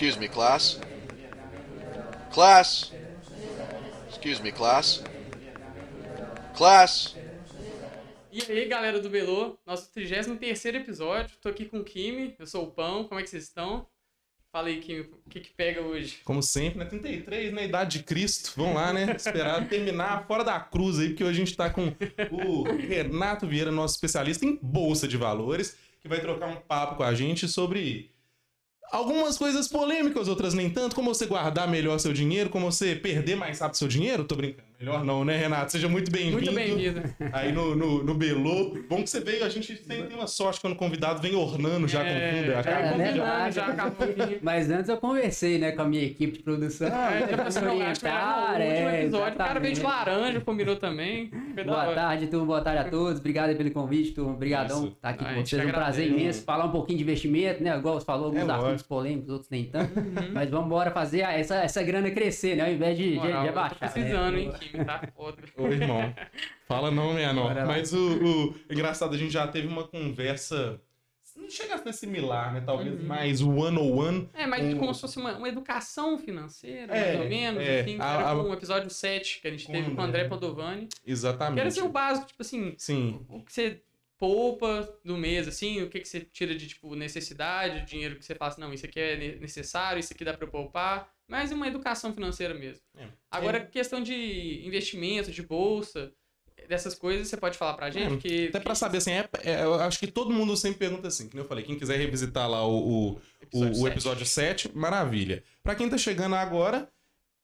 Excuse me, class. Class. Excuse me, class. Class. E aí, galera do Belô, nosso 33 episódio. Tô aqui com o Kimi, eu sou o Pão, como é que vocês estão? Fala aí, Kimi, o que que pega hoje? Como sempre, né? 33, na idade de Cristo. Vamos lá, né? Esperar terminar fora da cruz aí, porque hoje a gente tá com o Renato Vieira, nosso especialista em Bolsa de Valores, que vai trocar um papo com a gente sobre algumas coisas polêmicas, outras nem tanto. Como você guardar melhor seu dinheiro, como você perder mais rápido seu dinheiro. Tô brincando. Melhor não, né, Renato? Seja muito bem-vindo. Muito bem-vindo. Aí no, no, no Belô. Bom que você veio, a gente tem, tem uma sorte quando o convidado vem ornando já com fundo. É, acaba é com verdade. já. já acabou o. Mas antes eu conversei, né, com a minha equipe de produção. É, tipo assim, eu acho que orientar, no último é, episódio o cara veio de laranja, combinou também. Boa tarde, turma. Boa tarde a todos. Obrigado aí pelo convite, turma. Obrigadão estar aqui Ah, a com vocês. É um prazer imenso. Falar um pouquinho de investimento, né? Igual você falou, alguns É assuntos polêmicos, outros nem tanto. Uhum. Mas vamos embora fazer essa, essa grana crescer, né? Ao invés de, de, Moral, de tô abaixar. precisando, né? hein, Tá foda. Ô, irmão. Fala não, minha não. Mas o, o- engraçado, a gente já teve uma conversa. Não chega a ser similar, né? Talvez Uhum. mais one-on-one. É, mas Um- como se fosse uma, uma educação financeira, É, mais ou menos, é. assim, que A- era a- com o episódio 7 que a gente Com teve o com o André. Padovani. Que Exatamente. era assim o básico, tipo assim, Sim. o que você poupa do mês, assim, o que, que você tira de, tipo, necessidade, dinheiro que você fala assim, não, isso aqui é ne- necessário, isso aqui dá pra eu poupar, mas uma educação financeira mesmo. É. Agora, É. questão de investimento, de bolsa, dessas coisas, você pode falar pra gente? É, que, Até pra que- saber, assim, é, é, eu acho que todo mundo sempre pergunta assim, como eu falei, quem quiser revisitar lá o, o, o- o sete. episódio 7, maravilha. Pra quem tá chegando agora,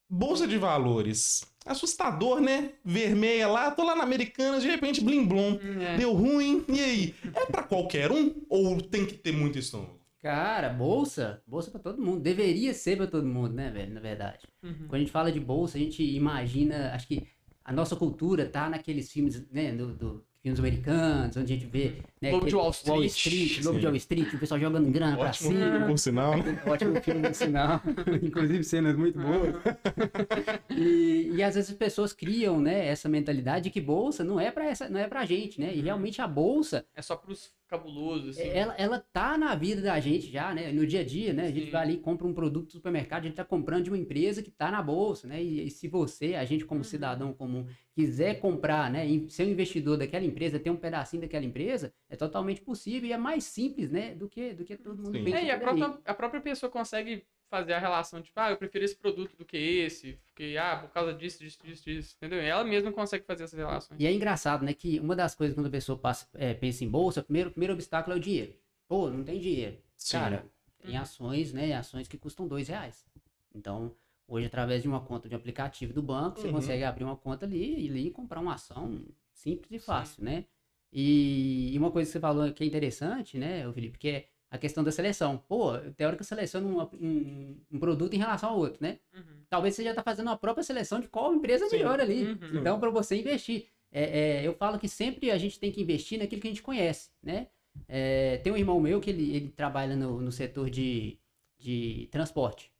Bolsa de Valores. Assustador, né? Vermelha lá, tô lá na Americanas, de repente, blim blom. É. Deu ruim, e aí? É pra qualquer um ou tem que ter muito estômago? Cara, bolsa, bolsa pra todo mundo. Deveria ser pra todo mundo, né, velho? Na verdade. Uhum. Quando a gente fala de bolsa, a gente imagina, acho que a nossa cultura tá naqueles filmes, né, do, do- filmes americanos, onde a gente vê, né, Lobo de Wall Street. Street, Lobo de Wall Street, o pessoal jogando grana pra Ótimo cima. filme, por sinal? Ótimo filme, no sinal. Inclusive cenas muito boas. E, e às vezes as pessoas criam, né, essa mentalidade de que bolsa não é para essa, não é pra gente, né? E realmente a bolsa, É só pros cabulosos, assim. ela, ela tá na vida da gente já, né? No dia a dia, né? A gente Sim. vai ali e compra um produto do supermercado, a gente tá comprando de uma empresa que tá na bolsa, né? E, e se você, a gente Uhum. como cidadão comum, quiser comprar, né? E ser um investidor daquela empresa, ter um pedacinho daquela empresa, é totalmente possível e é mais simples, né? Do que, do que todo mundo Sim. pensa É, e a própria, a própria pessoa consegue fazer a relação, tipo, ah, eu prefiro esse produto do que esse, porque, ah, por causa disso, disso, disso, disso, entendeu? Ela mesma consegue fazer essas relações. E é engraçado, né? Que uma das coisas quando a pessoa passa, é, pensa em bolsa, o primeiro, primeiro obstáculo é o dinheiro. Pô, não tem dinheiro. Sim. Cara, tem Uhum. ações, né? Ações que custam dois reais. Então, hoje, através de uma conta de um aplicativo do banco, você Uhum. consegue abrir uma conta ali e ali comprar uma ação simples e fácil, né? E, e uma coisa que você falou que é interessante, né, Felipe, que é a questão da seleção. Pô, eu seleciono uma- um, um produto em relação ao outro, né? Uhum. talvez você já está fazendo a própria seleção de qual empresa é melhor ali. Uhum. Então, para você investir. É, é, eu falo que sempre a gente tem que investir naquilo que a gente conhece, né? É, tem um irmão meu que ele, ele trabalha no, no setor de, de transporte.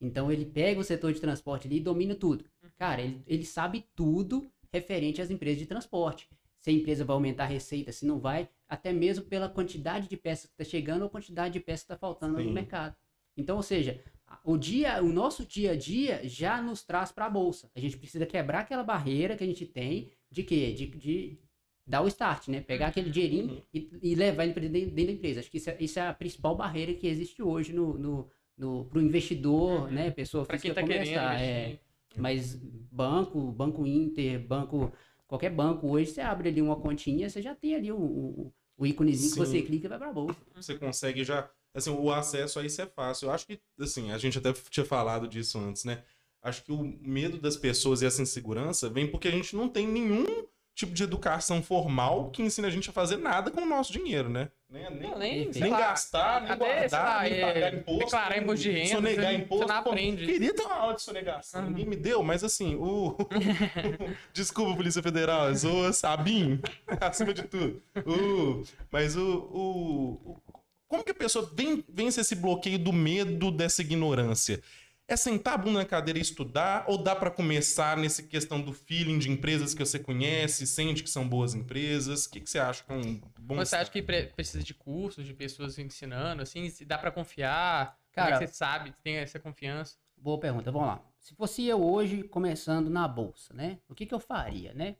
Então, ele pega o setor de transporte ali e domina tudo. Cara, ele, ele sabe tudo referente às empresas de transporte. Se a empresa vai aumentar a receita, se não vai, até mesmo pela quantidade de peças que está chegando ou quantidade de peças que está faltando Sim. no mercado. Então, ou seja, o dia, o nosso dia a dia já nos traz para a bolsa. A gente precisa quebrar aquela barreira que a gente tem de quê? De, de dar o start, né? Pegar aquele dinheirinho Uhum. e, e levar ele para dentro, dentro da empresa. Acho que isso é, isso é a principal barreira que existe hoje no, no, no, pro investidor, Uhum. né? Pessoa Pra quem física tá querendo começar. é. investir. Mas banco, banco Inter, banco, qualquer banco hoje, você abre ali uma continha, você já tem ali o, o, o íconezinho que Sim. você clica e vai para a bolsa. Você consegue já. Assim, o acesso a isso é fácil. Eu acho que, assim, a gente até tinha falado disso antes, né? Acho que o medo das pessoas e essa insegurança vem porque a gente não tem nenhum tipo de educação formal que ensine a gente a fazer nada com o nosso dinheiro, né? Nem, nem, Não, nem, nem gastar, nem guardar, lá, nem é, pagar imposto. declarar imposto de renda, Sonegar imposto. você não pô, aprende. Queria ter uma aula de sonegação, Uhum. ninguém me deu, mas assim, o... Desculpa, Polícia Federal, zoa, Sabim, acima de tudo. O... Mas o, o, o- Como que a pessoa ven- vence esse bloqueio do medo dessa ignorância? É sentar a bunda na cadeira e estudar? Ou dá pra começar nessa questão do feeling de empresas que você conhece, sente que são boas empresas? O que, que você acha que é um bom Você acha que pre- precisa de cursos, de pessoas ensinando, assim, se dá pra confiar? Como é Cara, que você sabe, tem essa confiança? Boa pergunta, vamos lá. Se fosse eu hoje começando na bolsa, né? O que, que eu faria, né?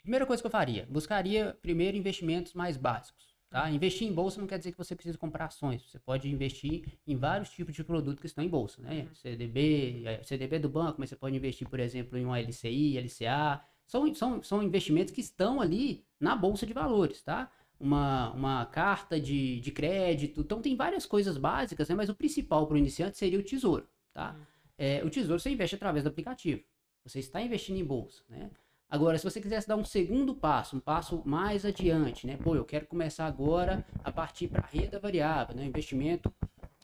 Primeira coisa que eu faria, buscaria primeiro investimentos mais básicos, tá? Investir em bolsa não quer dizer que você precisa comprar ações. Você pode investir em vários tipos de produtos que estão em bolsa, né? CDB, eh, CDB do banco, mas você pode investir, por exemplo, em uma LCI, LCA. São, são, são investimentos que estão ali na bolsa de valores, tá? Uma, uma carta de, de crédito. Então tem várias coisas básicas, né? Mas o principal para o iniciante seria o tesouro, tá? É, o tesouro você investe através do aplicativo. Você está investindo em bolsa, né? Agora, se você quisesse dar um segundo passo, um passo mais adiante, né? Pô, eu quero começar agora a partir para renda variável, né? Investimento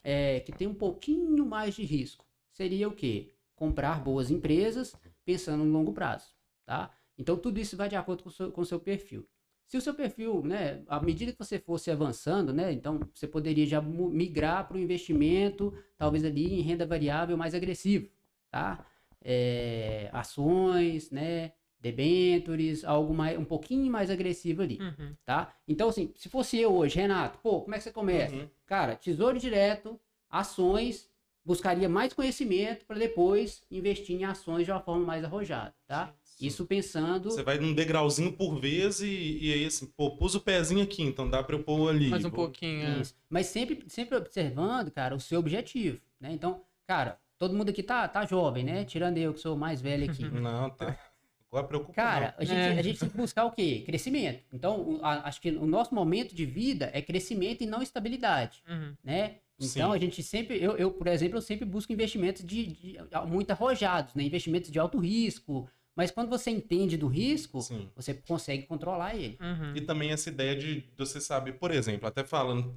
é, que tem um pouquinho mais de risco. Seria o quê? Comprar boas empresas pensando no longo prazo, tá? Então, tudo isso vai de acordo com o seu, com o seu perfil. Se o seu perfil, né, à medida que você fosse avançando, né, então você poderia já migrar para o investimento, talvez ali em renda variável mais agressivo, tá? É, ações, né, debentures, algo mais, um pouquinho mais agressivo ali, Uhum. tá? Então, assim, se fosse eu hoje, Renato, pô, como é que você começa? Uhum. Cara, tesouro direto, ações, buscaria mais conhecimento para depois investir em ações de uma forma mais arrojada, tá? Isso pensando. Você vai num degrauzinho por vez e, e aí assim, pô, pus o pezinho aqui, então dá pra eu pôr ali. Mais um Vou- pouquinho. é. Isso. Mas sempre, sempre observando, cara, o seu objetivo, né? Então, cara, todo mundo aqui tá, tá jovem, né? Tirando eu, que sou o mais velho aqui. Não, tá. Agora preocupa Cara, a gente, É. a gente tem que buscar o quê? Crescimento. Então, a- acho que o nosso momento de vida é crescimento e não estabilidade, Uhum. né? Então, Sim. a gente sempre, eu, eu, por exemplo, eu sempre busco investimentos de, de- muito arrojados, né? Investimentos de alto risco. Mas quando você entende do risco. Sim. você consegue controlar ele. Uhum. E também essa ideia de você saber, por exemplo, até falando,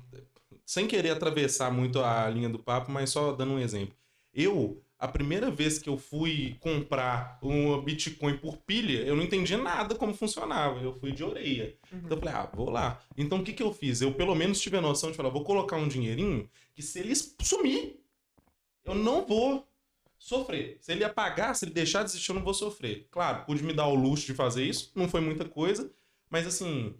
sem querer atravessar muito a linha do papo, mas só dando um exemplo. Eu, a primeira vez que eu fui comprar um Bitcoin por pilha, eu não entendia nada como funcionava. Eu fui de orelha. Então eu falei, ah, vou lá. Então o que, que eu fiz? Eu pelo menos tive a noção de falar, vou colocar um dinheirinho que se ele sumir, eu não vou sofrer. Se ele apagar, se ele deixar de existir, eu não vou sofrer. Claro, pude me dar o luxo de fazer isso, não foi muita coisa, mas assim,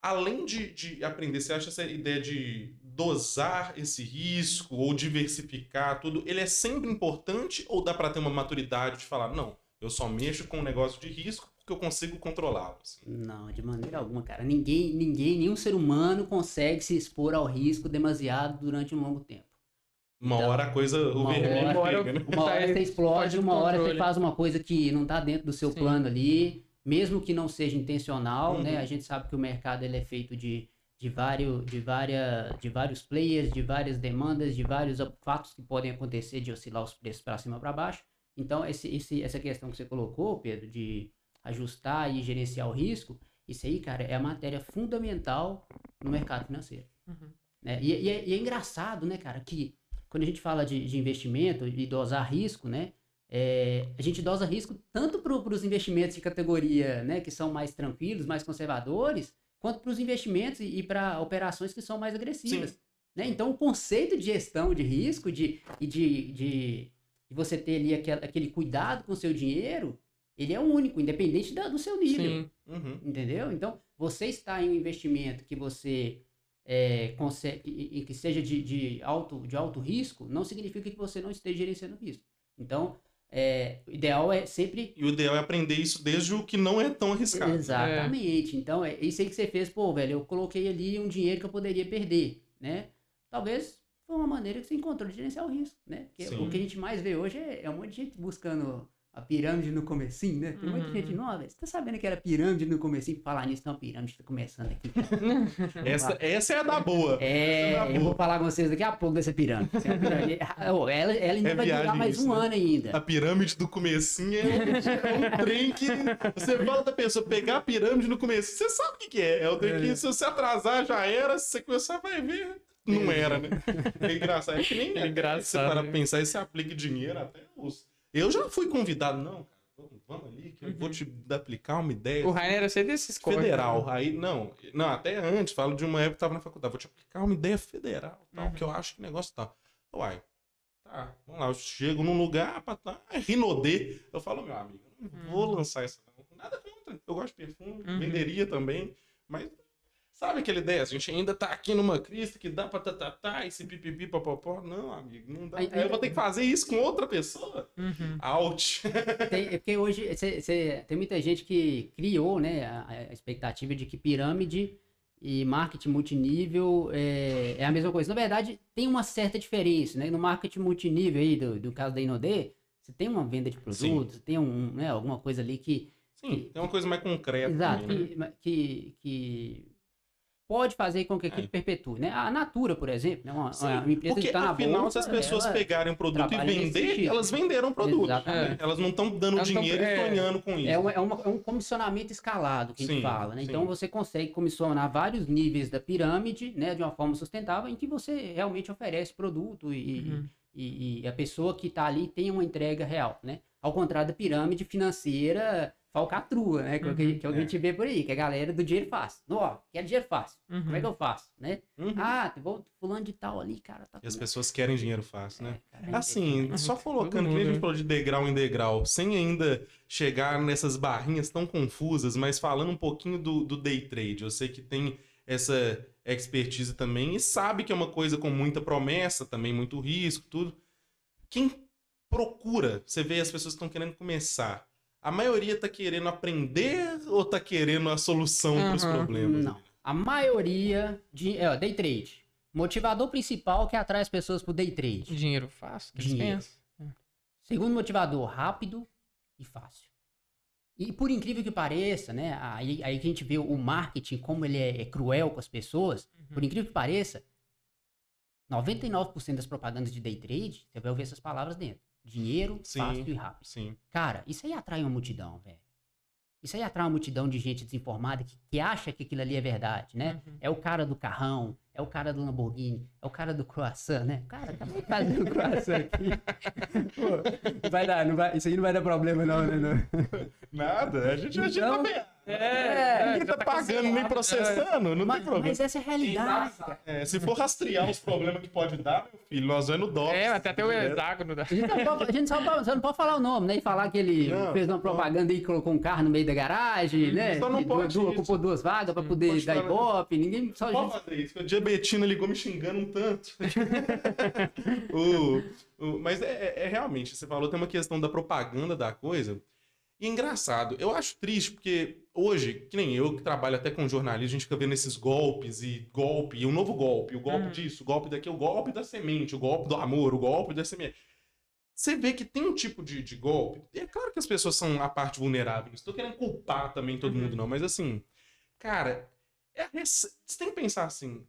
além de, de aprender, você acha essa ideia de dosar esse risco ou diversificar tudo, ele é sempre importante ou dá pra ter uma maturidade de falar, não, eu só mexo com um negócio de risco porque eu consigo controlá-lo. assim. Não, de maneira alguma, cara. Ninguém, ninguém, nenhum ser humano consegue se expor ao risco demasiado durante um longo tempo. Uma Então, hora a coisa, o vermelho hora- pega, né? Uma hora você explode, fora de uma hora você faz uma coisa que não tá dentro do seu Sim. plano ali, mesmo que não seja intencional, Uhum. né? A gente sabe que o mercado ele é feito de, de, vários, de, várias, de vários players, de várias demandas, de vários fatos que podem acontecer de oscilar os preços para cima para baixo. Então, esse, esse, essa questão que você colocou, Pedro, de ajustar e gerenciar o risco, isso aí, cara, é a matéria fundamental no mercado financeiro. Uhum. né? E, e é, e é engraçado, né, cara, que quando a gente fala de, de investimento e dosar risco, né, é, a gente dosa risco tanto para os investimentos de categoria, né, que são mais tranquilos, mais conservadores, quanto para os investimentos e, e para operações que são mais agressivas. Né? Então, o conceito de gestão de risco de, e de, de, de você ter ali aquele, aquele cuidado com o seu dinheiro, ele é único, independente da- do seu nível. Uhum. Entendeu? Então, você está em um investimento que você é, consegue, que seja de, de, alto, de alto risco, não significa que você não esteja gerenciando risco. Então, é, o ideal é sempre. E o ideal é aprender isso desde o que não é tão arriscado. Exatamente. Então, é isso aí que você fez, pô, velho, eu coloquei ali um dinheiro que eu poderia perder, né? Talvez foi uma maneira que você encontrou de gerenciar o risco, né? Porque Sim. o que a gente mais vê hoje é, é um monte de gente buscando a pirâmide no comecinho, né? Tem muita Uhum. gente nova, você tá sabendo que era pirâmide no comecinho? Falar nisso, não, pirâmide tá começando aqui. Essa, essa é a da boa. É, é eu boa. vou falar com vocês daqui a pouco dessa pirâmide. Essa é pirâmide. Ah, ela, ela ainda É vai durar mais isso, um né? ano ainda. A pirâmide do comecinho é um, é um trem que você fala da pessoa pegar a pirâmide no começo. Você sabe o que, que é. É o trem que se você atrasar já era, se você começar vai ver. Não era, né? É engraçado. É que nem É engraçado, Você para né? pensar e você aplica dinheiro até os. Eu já fui convidado, não, cara. Vamos, vamos ali que eu vou te aplicar uma ideia. O Rainer era ser desses cortes, federal. né? Aí, não, não, até antes, falo de uma época que eu tava na faculdade, vou te aplicar uma ideia federal, tal, Uhum. que eu acho que o negócio tá. Uai, tá, vamos lá, eu chego num lugar pra tá, é Rinodê. Eu falo, meu amigo, eu não vou lançar essa não. Nada contra, eu gosto de perfume, Uhum. venderia também, mas Sabe aquela ideia? A gente ainda tá aqui numa crise que dá pra tatatá, esse pipipi, papapó. Não, amigo, não dá. Aí- eu vou ter que fazer isso com outra pessoa? Uhum. Out. Tem- é porque hoje cê- cê- tem muita gente que criou né, a, a expectativa de que pirâmide e marketing multinível é, é a mesma coisa. Na verdade, tem uma certa diferença. Né? No marketing multinível aí, do, do caso da Inodê, você tem uma venda de produtos, tem um, né, alguma coisa ali que, Sim, tem uma coisa mais concreta. Exato, também, né? que, que, que pode fazer com que aquilo É. perpetue, né? A Natura, por exemplo, né? uma, Sim, uma empresa Porque que está na afinal, bolsa, se as pessoas pegarem um produto e vender, elas venderam o produto. Né? Elas não estão dando Elas não tão- dinheiro e é. sonhando com isso. É, uma- é uma- é um comissionamento escalado que a gente Sim, fala, né? Então sim. você consegue comissionar vários níveis da pirâmide, né? De uma forma sustentável, em que você realmente oferece produto e, Uhum. e, e a pessoa que está ali tem uma entrega real, né? Ao contrário da pirâmide financeira falcatrua, né? Que, é o que- Uhum. que é que a gente vê por aí, que é a galera do dinheiro fácil. Não, ó, quer dinheiro fácil. Como é que eu faço, né? Uhum. Ah, vou fulano de tal ali, cara, tá E as pessoas querem dinheiro fácil, né? É, cara, Assim, Uhum. só colocando, que a gente né? falou de degrau em degrau, sem ainda chegar nessas barrinhas tão confusas, mas falando um pouquinho do, do day trade. Eu sei que tem essa expertise também e sabe que é uma coisa com muita promessa, também muito risco, tudo. Quem procura, você vê as pessoas que estão querendo começar. A maioria tá querendo aprender ou tá querendo a solução para os problemas? Não. A maioria de. É, day trade. Motivador principal que atrai as pessoas pro day trade. Dinheiro fácil, que eles Dinheiro. pensam. Segundo motivador, rápido e fácil. E por incrível que pareça, né? Aí, aí que a gente vê o marketing, como ele é, é cruel com as pessoas. Por incrível que pareça, 99% das propagandas de day trade, você vai ouvir essas palavras dentro. Dinheiro, Sim. fácil e rápido. Sim. Cara, isso aí atrai uma multidão, velho. Isso aí atrai uma multidão de gente desinformada que, que acha que aquilo ali é verdade, né? Uhum. É o cara do carrão, é o cara do Lamborghini, é o cara do croissant, né? Cara, acabei de fazer o croissant aqui. Pô, não vai dar, não vai, isso aí não vai dar problema não, né? Não. Nada, a gente, a gente Então- tá bem. É, Ninguém já tá pagando nem cancelado, processando, não Mas, tem problema. mas essa é a realidade. É, se for rastrear os problemas que pode dar, meu filho, nós vamos no dólar. É, até até o hexágono da. A gente, não pode, a gente só, pode- só não pode falar o nome, né? E falar que ele Não, fez uma não. propaganda e colocou um carro no meio da garagem, né? Só não E pode du- ocupou duas vagas pra poder Pode dar ibope, ninguém... Só a Pode gente fazer isso, que a Diabetina ligou me xingando um tanto. O- o- mas é, é- é realmente, você falou, tem uma questão da propaganda da coisa. E é engraçado, eu acho triste, porque hoje, que nem eu, que trabalho até com jornalismo, a gente fica vendo esses golpes e golpe, e o novo golpe, o golpe Uhum. disso, o golpe daquilo, o golpe da semente, o golpe do amor, o golpe da semente. Você vê que tem um tipo de, de golpe. E é claro que as pessoas são a parte vulnerável. Não estou querendo culpar também todo Uhum. mundo, não. Mas assim, cara, é você tem que pensar assim.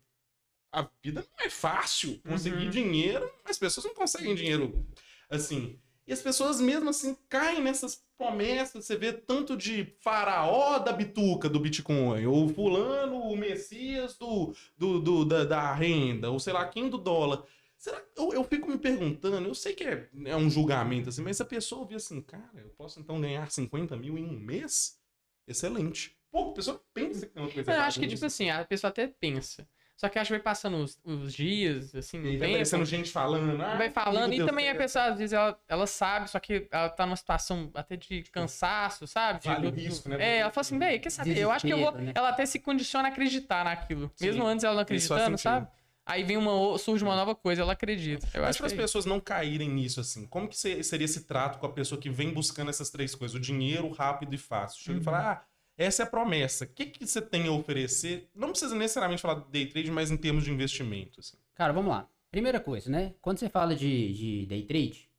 A vida não é fácil. Conseguir Uhum. dinheiro, as pessoas não conseguem dinheiro assim. E as pessoas mesmo assim caem nessas promessas. Você vê tanto de faraó da bituca do Bitcoin, ou fulano, o Messias do, do, do- da, da renda, ou sei lá quem do dólar. Será, eu, eu fico me perguntando, eu sei que é, é um julgamento assim, mas se a pessoa ouvir assim, cara, eu posso então ganhar 50 mil em um mês? Excelente. Pô, a pessoa pensa que tem uma coisa Eu acho que, nisso. tipo assim, a pessoa até pensa. Só que acho que vai passando os, os dias, assim, E vai aparecendo gente falando. ah, Vai falando, e Deus, também a é- pessoa, às vezes, ela, ela sabe, só que ela tá numa situação até de cansaço, sabe? De- Vale o do- risco, né? É, ela fala assim, véi, quer saber? Eu acho que eu vou. Né? Ela até se condiciona a acreditar naquilo. Sim. Mesmo antes ela não acreditando, sabe? Aí vem uma, surge uma nova coisa, ela acredita. Eu Mas acho para as é isso. pessoas não caírem nisso, assim, como que se- seria esse trato com a pessoa que vem buscando essas três coisas? O dinheiro rápido e fácil. Chega Uhum. e fala, ah, essa é a promessa. O que, que você tem a oferecer? Não precisa necessariamente falar de day trade, mas em termos de investimento. Assim. Cara, vamos lá. Primeira coisa, né? Quando você fala de, de day trade,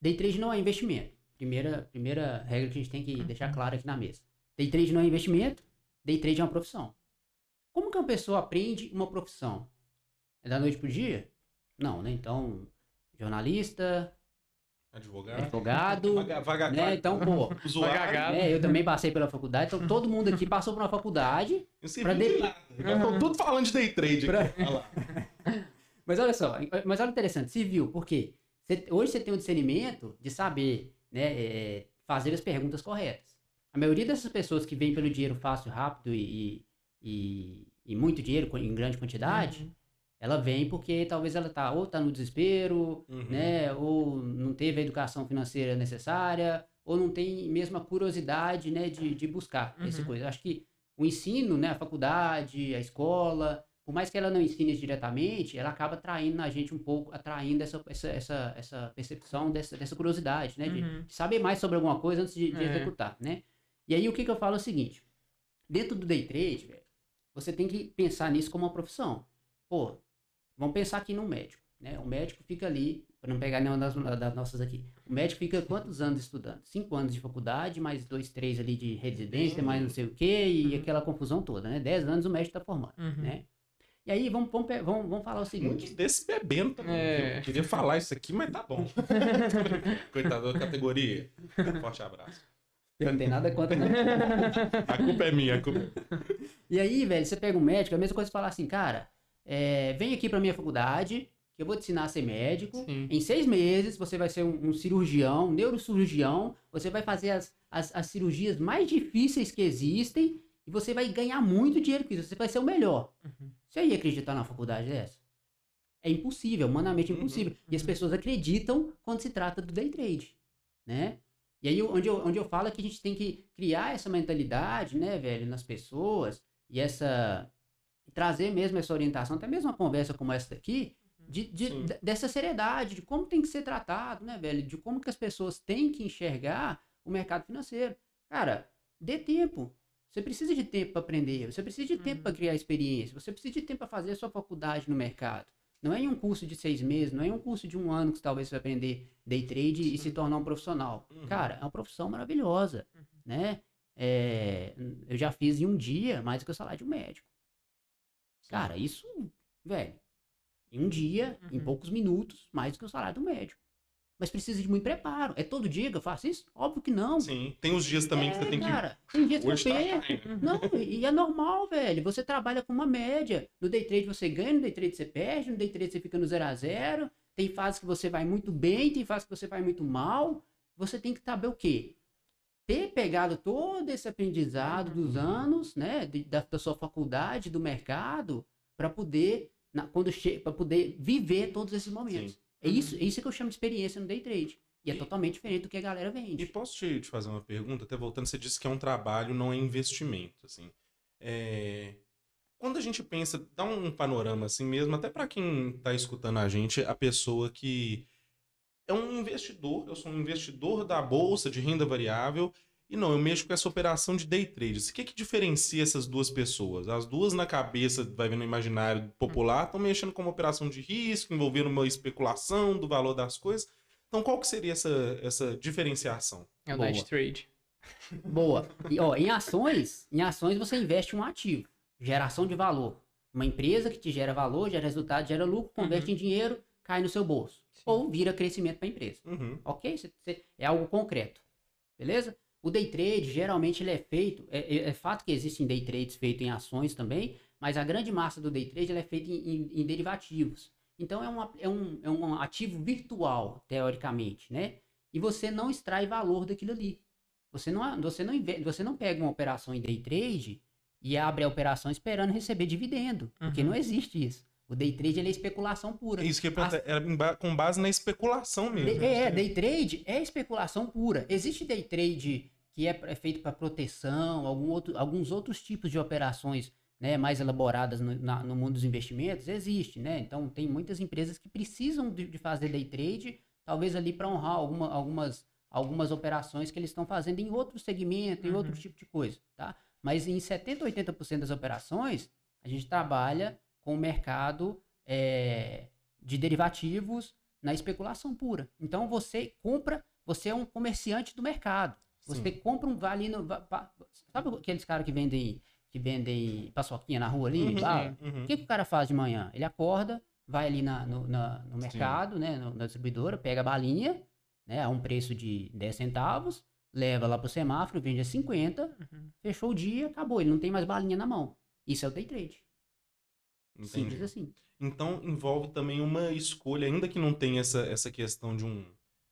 day trade não é investimento. Primeira, primeira regra que a gente tem que deixar clara aqui na mesa. Day trade não é investimento, day trade é uma profissão. Como que uma pessoa aprende uma profissão? É da noite pro dia? Não, né? Então, jornalista, Advogado. advogado, Vaga, vaga, né? Então, pô, usuário. Vagagado. né? eu também passei pela faculdade, então todo mundo aqui passou por uma faculdade sei Pra de de- nada. Eu tô tudo falando de day trade Pra- aqui. Olha lá. Mas olha só, mas olha interessante, civil, por quê? Você- hoje você tem o discernimento de saber né, é, fazer as perguntas corretas. A maioria dessas pessoas que vêm pelo dinheiro fácil, rápido e, e, e muito dinheiro em grande quantidade, Uhum. Ela vem porque talvez ela tá ou tá no desespero, Uhum. né, ou não teve a educação financeira necessária, ou não tem mesmo a curiosidade, né, de, de buscar essa Uhum. coisa. Acho que o ensino, né, a faculdade, a escola, por mais que ela não ensine diretamente, ela acaba atraindo na gente um pouco, atraindo essa, essa, essa, essa percepção, dessa, dessa curiosidade, né? De, Uhum. de saber mais sobre alguma coisa antes de, de É. executar, né? E aí o que, que eu falo é o seguinte, dentro do day trade, velho, você tem que pensar nisso como uma profissão. Pô, vamos pensar aqui num médico, né? O médico fica ali, para não pegar nenhuma das, das nossas aqui, o médico fica quantos anos estudando? Cinco anos de faculdade, mais dois, três ali de residência, mais não sei o quê, e Uhum. aquela confusão toda, né? Dez anos o médico tá formando, Uhum. né? E aí, vamos, vamos, vamos, vamos falar o seguinte. Muitos desses bebendo também. É. Eu queria falar isso aqui, mas tá bom. Coitado da categoria. Forte abraço. Eu não tenho nada contra, não. A culpa é minha, a culpa é E aí, velho, você pega um médico, é a mesma coisa que falar assim, cara, é, vem aqui pra minha faculdade, que eu vou te ensinar a ser médico. Sim. Em seis meses, você vai ser um, um cirurgião, um neurocirurgião, você vai fazer as, as, as cirurgias mais difíceis que existem e você vai ganhar muito dinheiro com isso, você vai ser o melhor. Uhum. Você ia acreditar numa faculdade dessa? É impossível, humanamente Uhum, impossível. E as uhum. pessoas acreditam quando se trata do day trade, né? E aí, onde eu, onde eu falo é que a gente tem que criar essa mentalidade, né, velho, nas pessoas, e essa. Trazer mesmo essa orientação, até mesmo uma conversa como essa daqui, de, de- Sim. d- dessa seriedade, de como tem que ser tratado, né, velho? De como que as pessoas têm que enxergar o mercado financeiro. Cara, dê tempo. Você precisa de tempo para aprender, você precisa de tempo Uhum. para criar experiência, você precisa de tempo para fazer a sua faculdade no mercado. Não é em um curso de seis meses, não é em um curso de um ano que talvez você vai aprender day trade e se tornar um profissional. Uhum. Cara, é uma profissão maravilhosa, né? É, eu já fiz em um dia mais do que o salário de um médico. Cara, isso, velho, em um dia, em Uhum. poucos minutos, mais do que o salário do médico. Mas precisa de muito preparo. É todo dia que eu faço isso? Óbvio que não. Sim. Tem os dias também que É, você tem que. Cara, tem dias que eu Hoje tá perco. caindo. Não, e e é normal, velho. Você trabalha com uma média. No day trade você ganha, no day trade você perde, no day trade você fica no 0 a 0 Tem fases que você vai muito bem, tem fases que você vai muito mal. Você tem que saber o quê? Ter pegado todo esse aprendizado dos anos, né, de- da, da sua faculdade, do mercado, para poder, na, quando para poder viver todos esses momentos. Sim. É isso, é isso que eu chamo de experiência no day trade. E é totalmente diferente do que a galera vende. E posso te, te fazer uma pergunta? Até voltando, você disse que é um trabalho, não é investimento, assim. É, Quando a gente pensa, dá um panorama assim mesmo, até para quem está escutando a gente, a pessoa que é um investidor, eu sou um investidor da bolsa de renda variável e não, eu mexo com essa operação de day trade. O que que diferencia essas duas pessoas? As duas na cabeça, vai vendo no imaginário popular, estão mexendo com uma operação de risco, envolvendo uma especulação do valor das coisas. Então, qual que seria essa, essa diferenciação? É o Boa. night trade. Boa. E, ó, em ações, em ações você investe em um ativo, geração de valor. Uma empresa que te gera valor, gera resultado, gera lucro, converte em dinheiro, cai no seu bolso. Sim. Ou vira crescimento para a empresa. Uhum. Ok? Cê- cê- é algo concreto. Beleza? O day trade, geralmente, ele é feito. É, é- é fato que existem day trades feitos em ações também, mas a grande massa do day trade ele é feita em, em- em derivativos. Então, é, uma- é um, é um ativo virtual, teoricamente, né? E você não extrai valor daquilo ali. Você não, você não, você não pega uma operação em day trade e abre a operação esperando receber dividendo, porque Uhum. não existe isso. O day trade ele é especulação pura. É isso que em ba- com base na especulação mesmo. Day- é, day trade é especulação pura. Existe day trade que é, é feito para proteção, algum outro, alguns outros tipos de operações né, mais elaboradas no, na- no mundo dos investimentos, existe, né? Então tem muitas empresas que precisam de, de fazer day trade, talvez ali para honrar alguma- algumas, algumas operações que eles estão fazendo em outro segmento, em outro Uhum. tipo de coisa, tá? Mas em 70, 80% das operações, a gente trabalha com o mercado é, de derivativos na especulação pura. Então você compra, você é um comerciante do mercado. Você compra um vale no. Sabe aqueles caras que vendem que vendem paçoquinha na rua ali? Uhum, Ah, uhum. O que, que o cara faz de manhã? Ele acorda, vai ali na, no, na- no mercado, né, no- na distribuidora, pega a balinha, né, a um preço de 10 centavos, leva lá pro semáforo, vende a 50, Uhum. fechou o dia, acabou, ele não tem mais balinha na mão. Isso é o day trade. Entendi. Simples assim. Então envolve também uma escolha, ainda que não tenha essa, essa questão de um,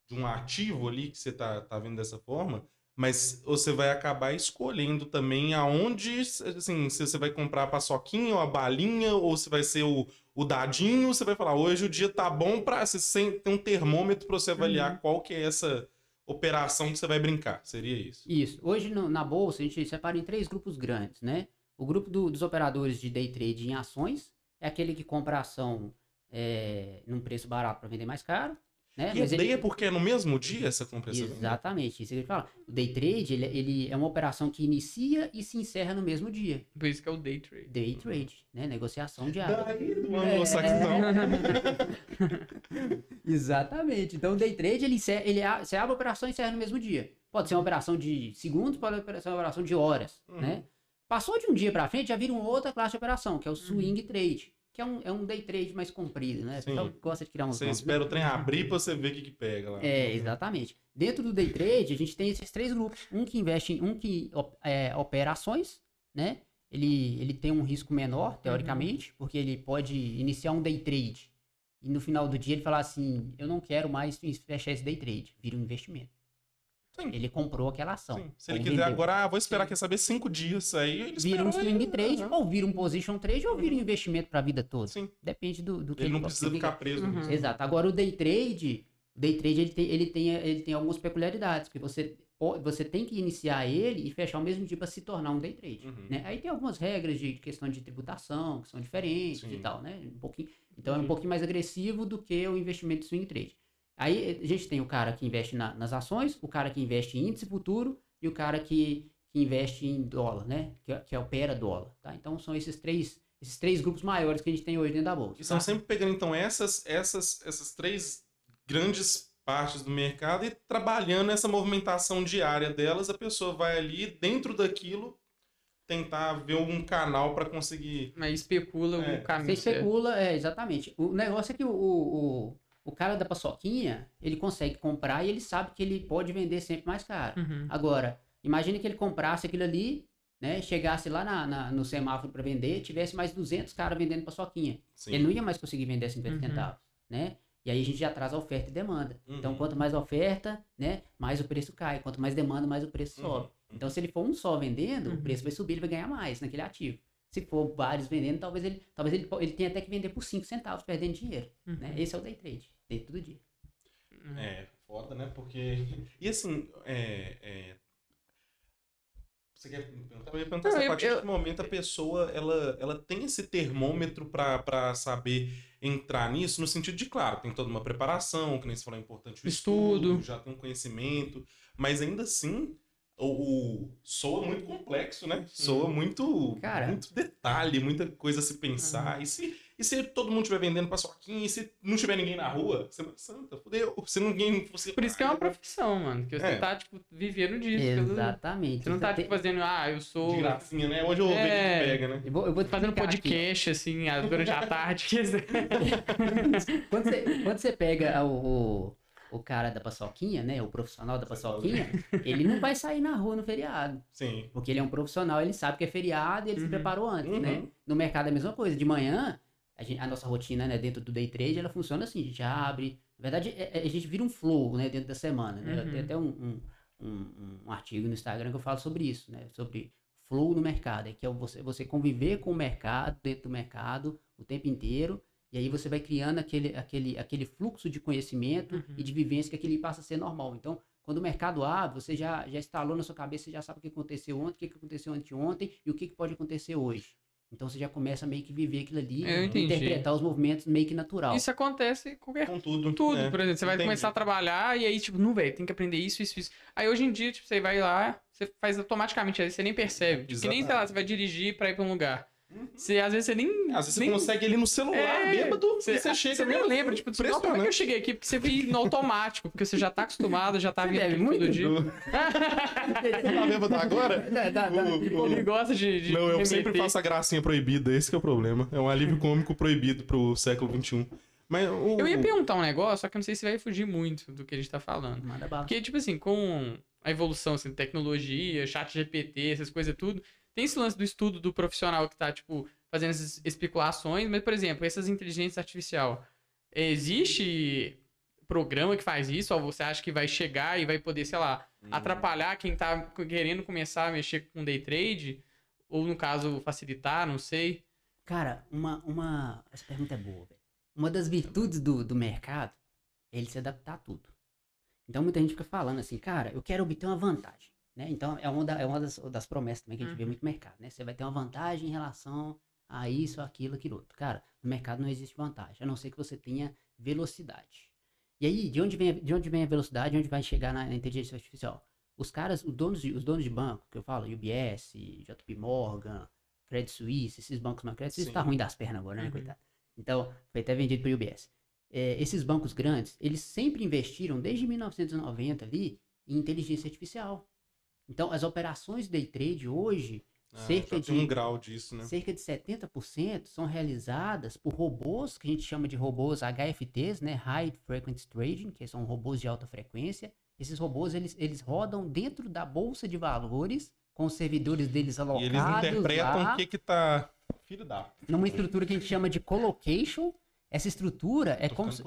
de um ativo ali que você tá, tá vendo dessa forma, mas você vai acabar escolhendo também aonde, assim, se você vai comprar a paçoquinha ou a balinha, ou se vai ser o, o dadinho, você vai falar, hoje o dia tá bom pra você sem- ter um termômetro pra você avaliar Uhum. qual que é essa operação que você vai brincar. Seria isso. Isso. Hoje no- na bolsa a gente separa em três grupos grandes, né? O grupo do- dos operadores de day trade em ações é aquele que compra a ação é, num preço barato para vender mais caro. Né? E Mas a ele- day é porque é no mesmo dia essa compra? Exatamente, isso que eu ia falar. O day trade ele, ele é uma operação que inicia e se encerra no mesmo dia. Por isso que é o day trade. Day trade, né? Negociação diária. Daí do É. anglo-saxão. Exatamente. Então, o day trade, ele, encerra, ele a- você abre a operação e encerra no mesmo dia. Pode ser uma operação de segundos, pode ser uma operação de horas, Uhum. né? Passou de um dia pra frente, já vira uma outra classe de operação, que é o Uhum. swing trade, que é um, é um day trade mais comprido, né? Sim. pessoal gosta de criar uns Você nomes, espera o trem abrir pra você ver o que, que pega lá. É, exatamente. Dentro do day trade, a gente tem esses três grupos. Um que investe em, um que é, opera ações, né? Ele, ele tem um risco menor, teoricamente, porque ele pode iniciar um day trade. E no final do dia ele falar assim, eu não quero mais fechar esse day trade. Vira um investimento. Sim. Ele comprou aquela ação. Sim. Se ele quiser vendeu. agora, ah, vou esperar, quer saber, cinco dias aí, ele Vira um swing trade, aham. ou vira um position trade, ou vira um investimento para a vida toda. Sim. Depende do, do que Ele não gosta. precisa ficar preso Uhum. nisso. Exato. Agora o day trade, o day trade ele tem, ele tem, ele tem algumas peculiaridades, que você, você tem que iniciar ele e fechar ao mesmo dia para se tornar um day trade. Uhum. Né? Aí tem algumas regras de questão de tributação que são diferentes Sim. e tal, né? Um pouquinho, então é um Entendi. pouquinho mais agressivo do que o investimento de swing trade. Aí a gente tem o cara que investe na- nas ações, o cara que investe em índice futuro e o cara que, que investe em dólar, né? Que, que opera dólar, tá? Então são esses três, esses três grupos maiores que a gente tem hoje dentro da bolsa. E são tá? sempre pegando, então, essas, essas, essas três grandes partes do mercado e trabalhando essa movimentação diária delas, a pessoa vai ali, dentro daquilo, tentar ver algum canal para conseguir. Mas especula É. o caminho. Você especula, é, exatamente. O negócio é que o, o, o, cara da paçoquinha, ele consegue comprar e ele sabe que ele pode vender sempre mais caro. Uhum. Agora, imagine que ele comprasse aquilo ali, né? Chegasse lá na, na- no semáforo para vender, tivesse mais 200 caras vendendo paçoquinha. Sim. Ele não ia mais conseguir vender 50 Uhum. centavos, né? E aí a gente já traz a oferta e demanda. Então, Uhum. quanto mais oferta, né? Mais o preço cai. Quanto mais demanda, mais o preço Uhum. sobe. Então, se ele for um só vendendo, Uhum. o preço vai subir, ele vai ganhar mais naquele ativo. Se for vários vendendo, talvez ele, talvez ele, ele tenha até que vender por 5 centavos perdendo dinheiro. Uhum. Né? Esse é o day trade, day todo dia. É, foda, né? Porque. E assim, é. é... Você quer me perguntar? Eu ia perguntar Não, se a eu- partir eu- de que momento a pessoa ela, ela tem esse termômetro pra pra saber entrar nisso, no sentido de, claro, tem toda uma preparação, que nem você falou, é importante o estudo, Estudo. já tem um conhecimento, mas ainda assim, o, o- soa muito complexo, né? Soa muito, Cara. muito detalhe, muita coisa a se pensar. E se, e se todo mundo estiver vendendo paçoquinha, e se não tiver ninguém na rua, Semana Santa, fudeu. Se ninguém fosse. Por isso que é uma profissão, mano. Que você É. tá, tipo, vivendo disso. Exatamente. Você não tá, tipo, fazendo, ah, eu sou. De gracinha, né? Hoje eu vou ver o É. que pega, né? eu vou, eu vou te Fazendo explicar aqui. podcast, assim, ah, durante a tarde. quando, você, quando você pega o, o, o cara da paçoquinha, né? O profissional da paçoquinha, ele não vai sair na rua no feriado. Sim. Porque ele é um profissional, ele sabe que é feriado e ele se Uhum. preparou antes, Uhum. né? No mercado é a mesma coisa. De manhã, a, gente- a nossa rotina, né, dentro do day trade, ela funciona assim, a gente abre. Na verdade, é- é- a gente vira um flow, né, dentro da semana, né? Uhum. Tem até um, um, um- um artigo no Instagram que eu falo sobre isso, né? Sobre flow no mercado, é que é você, você conviver com o mercado, dentro do mercado, o tempo inteiro, e aí você vai criando aquele, aquele, aquele fluxo de conhecimento Uhum. e de vivência que aquele passa a ser normal. Então, quando o mercado abre, você já, já instalou na sua cabeça, você já sabe o que aconteceu ontem, o que aconteceu anteontem e o que pode acontecer hoje. Então você já começa a meio que viver aquilo ali, interpretar os movimentos meio que natural. Isso acontece com qualquer Com tudo. tudo, né? por exemplo. Você vai Entendi. começar a trabalhar e aí, tipo, não, velho, tem que aprender isso, isso, isso. Aí hoje em dia, tipo, você vai lá, você faz automaticamente, aí você nem percebe. Tipo, que nem, sei lá, você vai dirigir pra ir pra um lugar. Você, às vezes você nem. Às vezes nem... você consegue ir no celular, É, bêbado, Você, e você chega. você nem lembra, tipo, "Não, como é que eu cheguei aqui? Porque você veio no automático, porque você já tá acostumado, já tá Você vindo aqui todo muito? dia. Você tá bêbado agora? Dá- dá- dá- O- o- Ele gosta de. de Não, eu remeter. sempre faço a gracinha proibida, esse que é o problema. É um alívio cômico proibido pro século XXI. Mas o... Eu ia perguntar um negócio, só que eu não sei se vai fugir muito do que a gente tá falando. Manda bala. Porque, tipo assim, com a evolução assim, de tecnologia, chat GPT, essas coisas tudo, tem esse lance do estudo do profissional que tá, tipo, fazendo essas especulações, mas, por exemplo, essas inteligências artificial, existe programa que faz isso, ou você acha que vai chegar e vai poder, sei lá, Hum. atrapalhar quem tá querendo começar a mexer com day trade? Ou, no caso, facilitar, não sei. Cara, uma, uma. Essa pergunta é boa, velho. Uma das virtudes do, do mercado é ele se adaptar a tudo. Então muita gente fica falando assim, cara, eu quero obter uma vantagem, Né? Então, é uma, da- é uma das, das promessas também que a gente vê Uhum. muito no mercado. Né? Você vai ter uma vantagem em relação a isso, aquilo, aquilo outro. Cara, no mercado não existe vantagem, a não ser que você tenha velocidade. E aí, de onde vem, a- de onde vem a velocidade? Onde vai chegar na, na inteligência artificial? Os caras, os donos de, os donos de banco, que eu falo, UBS, JP Morgan, Credit Suisse, esses bancos mais Credit Suisse Sim. tá ruim das pernas agora, né, Uhum. coitado? Então, foi até vendido para UBS. É, esses bancos grandes, eles sempre investiram, desde 1990 ali, em inteligência artificial. Então, as operações de day trade hoje, Ah, cerca de um grau disso, né? cerca de 70% são realizadas por robôs que a gente chama de robôs HFTs, né? High Frequency Trading, que são robôs de alta frequência. Esses robôs eles, eles rodam dentro da bolsa de valores com os servidores deles E alocados eles interpretam lá, o que que tá... Filho da... numa estrutura que a gente chama de colocation. Essa estrutura é como se,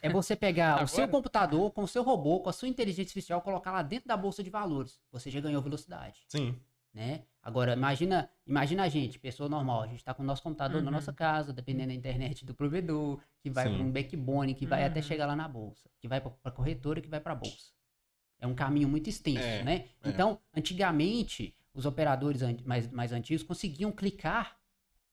é você pegar o seu Agora? computador com o seu robô, com a sua inteligência artificial, colocar lá dentro da bolsa de valores. Você já ganhou velocidade Sim. né? Agora, imagina, imagina a gente, pessoa normal, a gente tá com o nosso computador na Uhum. nossa casa, dependendo da internet do provedor, que vai para um backbone, que vai até Uhum. chegar lá na bolsa, que vai para a corretora, que vai para a bolsa. É um caminho muito extenso, É, né? é. Então, antigamente, os operadores an- mais, mais antigos conseguiam clicar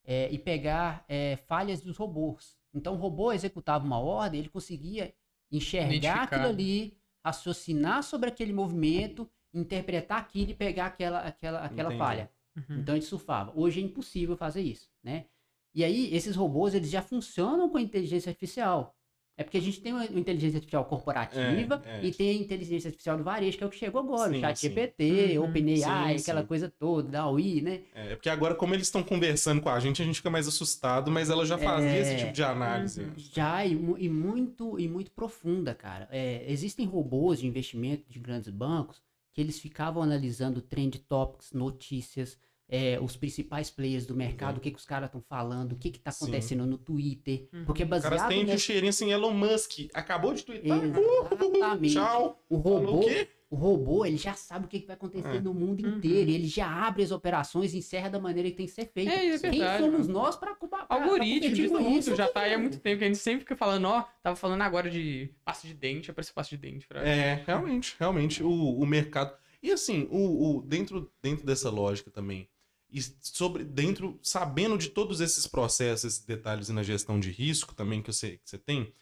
é, e pegar é, falhas dos robôs. Então, o robô executava uma ordem, ele conseguia enxergar aquilo ali, raciocinar sobre aquele movimento, interpretar aquilo e pegar aquela, aquela, aquela Entendi. falha. Uhum. Então a gente surfava. Hoje é impossível fazer isso, né? E aí, esses robôs, eles já funcionam com inteligência artificial. É porque a gente tem uma inteligência artificial corporativa É, é. e tem a inteligência artificial do varejo, que é o que chegou agora, Sim, o chat. GPT, Uhum. OpenAI, aquela sim. coisa toda, da UI, né? É, porque agora, como eles estão conversando com a gente, a gente fica mais assustado, mas ela já fazia É. esse tipo de análise. Uhum. Já, e, e muito, e muito profunda, cara. É, existem robôs de investimento de grandes bancos que eles ficavam analisando trend topics, notícias, é, os principais players do mercado, o que, que os caras estão falando, o que está Sim. acontecendo no Twitter. Uhum. Porque Os caras baseado têm de nessa... cheirinho assim, Elon Musk acabou de twittar. Exatamente. Tchau. O Falou robô, o quê? o robô, ele já sabe o que, que vai acontecer É. no mundo Uhum. inteiro. Ele já abre as operações e encerra da maneira que tem que ser feito. É, isso é Quem somos nós para Algoritmo, de com tudo, já tá aí há muito tempo, que a gente sempre fica falando, ó, tava falando agora de pasta de dente, apareceu pasta de dente pra... É, realmente, realmente, o, o mercado. E assim, o, o- dentro, dentro dessa lógica também, e sobre dentro, sabendo de todos esses processos, esses detalhes na gestão de risco também que você, que você tem,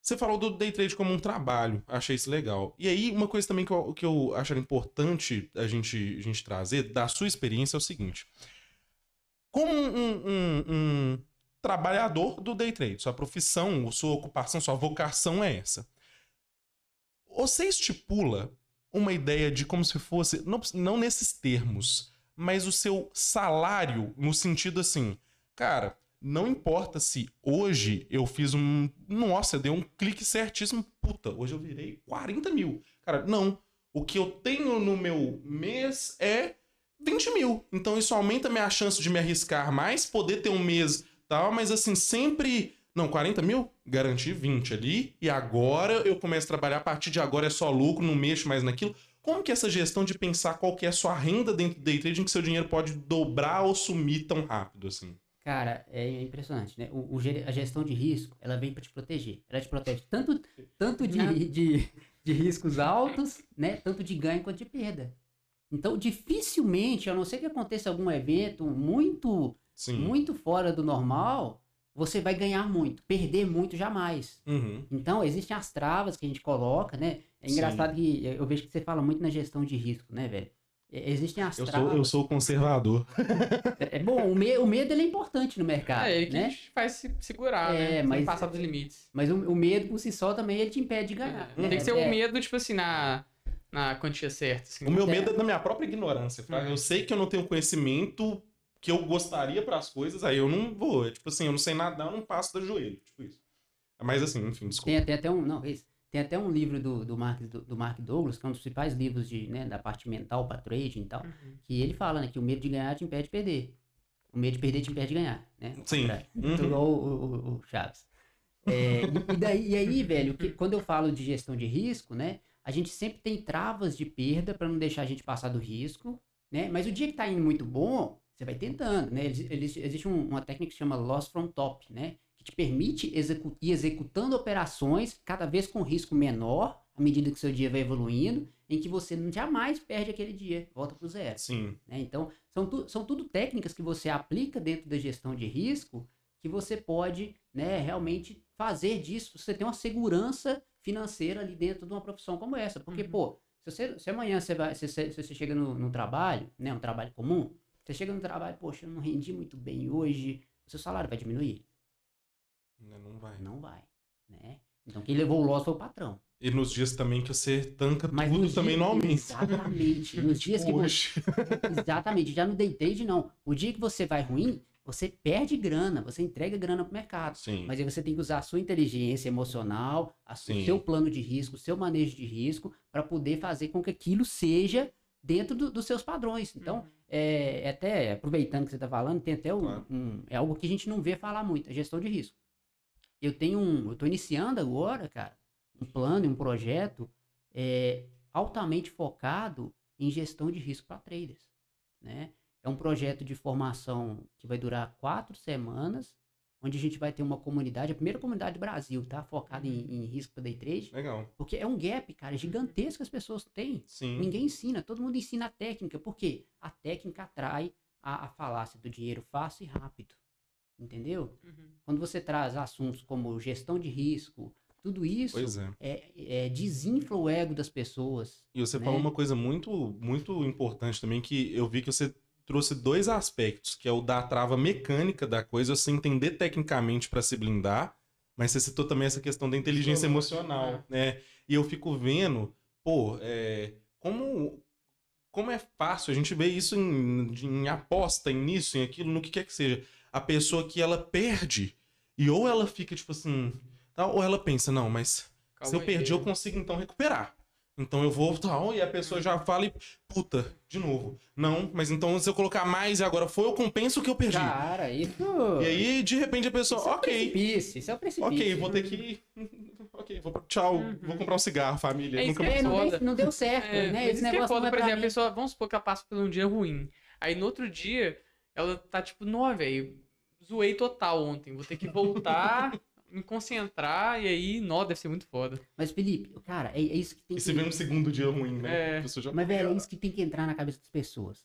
você falou do day trade como um trabalho, achei isso legal. E aí, uma coisa também que eu, que eu acho importante a gente, a gente trazer da sua experiência é o seguinte: como um, um- um trabalhador do day trade, sua profissão, sua ocupação, sua vocação é essa. Você estipula uma ideia de como se fosse, não, não nesses termos, mas o seu salário no sentido assim, cara, não importa se hoje eu fiz um. Nossa, eu dei um clique certíssimo, puta, hoje eu virei 40 mil. Cara, não. O que eu tenho no meu mês é 20 mil. Então isso aumenta minha chance de me arriscar mais, poder ter um mês tal, mas assim, sempre. Não, 40 mil? Garanti 20 ali. E agora eu começo a trabalhar. A partir de agora é só lucro, não mexo mais naquilo. Como que é essa gestão de pensar qual que é a sua renda dentro do day trading que seu dinheiro pode dobrar ou sumir tão rápido assim? Cara, é impressionante, né? O, o a gestão de risco, ela vem para te proteger. Ela te protege tanto, tanto de, de, de riscos altos, né? Tanto de ganho quanto de perda. Então, dificilmente, a não ser que aconteça algum evento muito, Sim. muito fora do normal, você vai ganhar muito. Perder muito, jamais. Uhum. Então, existem as travas que a gente coloca, né? É Sim. engraçado que eu vejo que você fala muito na gestão de risco, né, velho? É, Existem as Eu travas. sou, eu sou conservador. É bom, o, me- o medo ele é importante no mercado, É, ele que né? te faz se segurar, É, né? mas- passar dos limites. Mas o, o medo por si só também ele te impede de ganhar. É, né? Tem que ser É, o medo, tipo assim, na, na quantia certa. assim. O meu É. medo é da minha própria ignorância. tá? Uhum. Eu sei que eu não tenho conhecimento que eu gostaria para as coisas, aí eu não vou. É tipo assim, eu não sei nadar, eu não passo do joelho. Tipo isso. Mas assim, enfim, desculpa. Tem, tem até um, não, esse, tem até um livro do, do, Mark, do, do Mark Douglas, que é um dos principais livros de, né, da parte mental para trading e tal, Uhum. que ele fala né, que o medo de ganhar te impede de perder. O medo de perder te impede de ganhar, né? Sim. contrário. Uhum. Igual o, o- o- Chaves. É, e, e daí, e aí, velho, que, quando eu falo de gestão de risco, né? A gente sempre tem travas de perda para não deixar a gente passar do risco, né? Mas o dia que tá indo muito bom, você vai tentando, né? Eles- eles- existe um- uma técnica que se chama loss from top, né? Te permite execu ir executando operações cada vez com risco menor à medida que seu dia vai evoluindo, em que você não- jamais perde aquele dia, volta pro zero. Sim. né? Então, são, tu- são tudo técnicas que você aplica dentro da gestão de risco que você pode né, realmente fazer disso, você ter uma segurança financeira ali dentro de uma profissão como essa. Porque, Uhum. pô, se, você, se amanhã você, vai, se, você- se você chega no, no trabalho, né, um trabalho comum, você chega no trabalho, poxa, eu não rendi muito bem hoje, o seu salário vai diminuir? Né, Não vai. Não vai, né? Então, quem levou o loss foi o patrão. E nos dias também que você tanca Mas tudo também dias- não aumenta. Exatamente. Nos dias que você, Poxa. Exatamente, já no day trade não. O dia que você vai ruim, você perde grana, você entrega grana pro mercado. Sim. Mas aí você tem que usar a sua inteligência emocional, o seu plano de risco, o seu manejo de risco, para poder fazer com que aquilo seja dentro do- dos seus padrões. Então, Uhum. é, é até aproveitando que você está falando, tem até um, Claro. um- é algo que a gente não vê falar muito, a gestão de risco. Eu tenho um, eu estou iniciando agora, cara, um plano e um projeto é, altamente focado em gestão de risco para traders, né? É um projeto de formação que vai durar quatro semanas, onde a gente vai ter uma comunidade, a primeira comunidade do Brasil, tá? Focada em, em risco para day trade, Legal. porque é um gap, cara, gigantesco que as pessoas têm. Sim. Ninguém ensina, todo mundo ensina a técnica. Por quê? A técnica atrai a, a falácia do dinheiro fácil e rápido. Entendeu? Uhum. Quando você traz assuntos como gestão de risco, tudo isso é. é, é, desinfla o ego das pessoas. E você né? falou uma coisa muito, muito importante também, que eu vi que você trouxe dois aspectos, que é o da trava mecânica da coisa, você entender tecnicamente para se blindar, mas você citou também essa questão da inteligência emocional, né? E eu fico vendo, pô, é, como, como é fácil, a gente vê isso em, em aposta, em nisso, em aquilo, no que quer que seja. A pessoa que ela perde, e ou ela fica tipo assim, tá, ou ela pensa, não, mas se eu Calma aí. perdi, eu consigo então recuperar. Então eu vou tal, e a pessoa já fala e. Puta, de novo. Não, mas então se eu colocar mais e agora foi, eu compenso o que eu perdi. Cara, isso. E aí, de repente, a pessoa, isso é o ok, precipício, isso é o precipício. ok, vou ter que. Ok, vou, tchau, Uhum. vou comprar um cigarro, família. É Nunca. É, não, foda. deu, não deu certo, É, né? Esse é negócio foda, não é por pra exemplo, a pessoa, vamos supor que ela passa por um dia ruim. Aí no outro dia, ela tá tipo, nó, velho, zoei total ontem, vou ter que voltar, me concentrar, e aí, nó, deve ser muito foda. Mas, Felipe, cara, é, é isso que tem E que... se vem um segundo dia ruim, né? É. Já- Mas, velho, é isso que tem que entrar na cabeça das pessoas.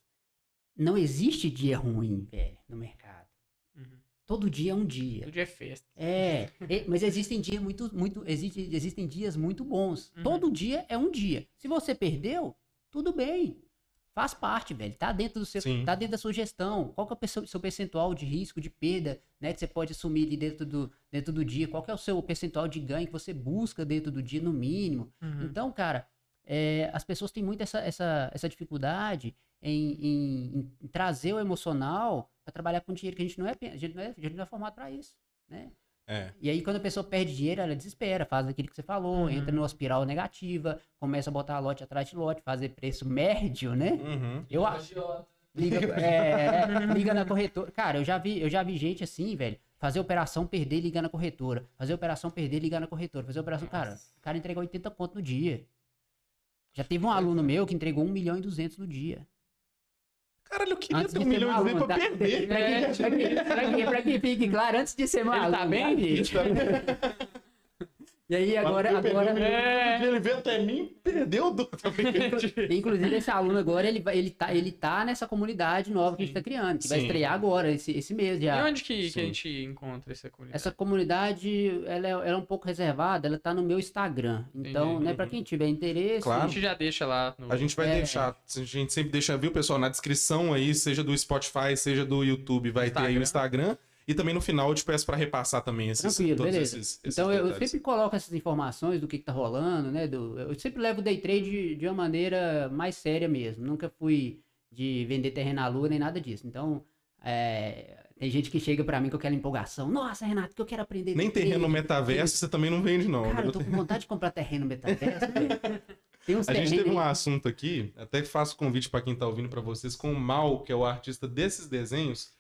Não existe dia ruim, velho, no mercado. Uhum. Todo dia é um dia. Todo dia é festa. É, é, mas existem dias muito, muito, existe, existem dias muito bons. Uhum. Todo dia é um dia. Se você perdeu, tudo bem. Faz parte, velho. Tá dentro do seu, Sim. tá dentro da sua gestão. Qual que é o seu percentual de risco, de perda, né, que você pode assumir ali dentro do, dentro do dia? Qual que é o seu percentual de ganho que você busca dentro do dia no mínimo? Uhum. Então, cara, é, as pessoas têm muito essa, essa, essa dificuldade em, em- em trazer o emocional para trabalhar com dinheiro, que a gente não é, a gente não é, a gente não é formado para isso, né? É. E aí, quando a pessoa perde dinheiro, ela desespera, faz aquilo que você falou, Uhum. entra numa espiral negativa, começa a botar lote atrás de lote, fazer preço médio, né? Uhum. Eu acho. Liga, é, é, liga na corretora. Cara, eu já vi, eu já vi gente assim, velho, fazer operação, perder, ligar na corretora. Fazer operação, perder, ligar na corretora. Fazer operação, cara, o cara entregou 80 conto no dia. Já teve um aluno meu que entregou 1 milhão e 200 no dia. Caralho, eu queria Antes ter de um ser milhão e duzentos pra tá? perder. Pra que, pra, que, pra, que, pra que fique claro, antes de ser maluco. tá bem? tá, bicho? E aí, agora, Mas agora, milhão, Ele veio até mim perdeu do. Inclusive, esse aluno agora, ele, vai- ele, tá, ele tá nessa comunidade nova que a gente tá criando, que vai Sim. estrear agora, esse, esse mês E já. onde que, que Sim. a gente encontra essa comunidade? Essa comunidade, ela é, ela é um pouco reservada, ela tá no meu Instagram. Então, Entendi. né, pra quem tiver interesse... Claro. A gente já deixa lá no... A gente vai É. deixar, a gente sempre deixa, viu, pessoal, na descrição aí, seja do Spotify, seja do YouTube, vai ter aí o Instagram. E também no final eu te peço pra repassar também esses, Tranquilo, beleza. esses, esses Então, eu, eu detalhes. sempre coloco essas informações do que, que tá rolando, né? do- eu sempre levo o day trade de, de uma maneira mais séria mesmo. Nunca fui de vender terreno à lua nem nada disso. Então, é, tem gente que chega pra mim com aquela empolgação. Nossa, Renato, que eu quero aprender Nem day trade." terreno metaverso você também não vende, não. Cara, né? eu tô com vontade de comprar terreno no metaverso, velho. Tem uns A gente teve um aí- assunto aqui, até faço convite pra quem tá ouvindo pra vocês, com o Mal, que é o artista desses desenhos,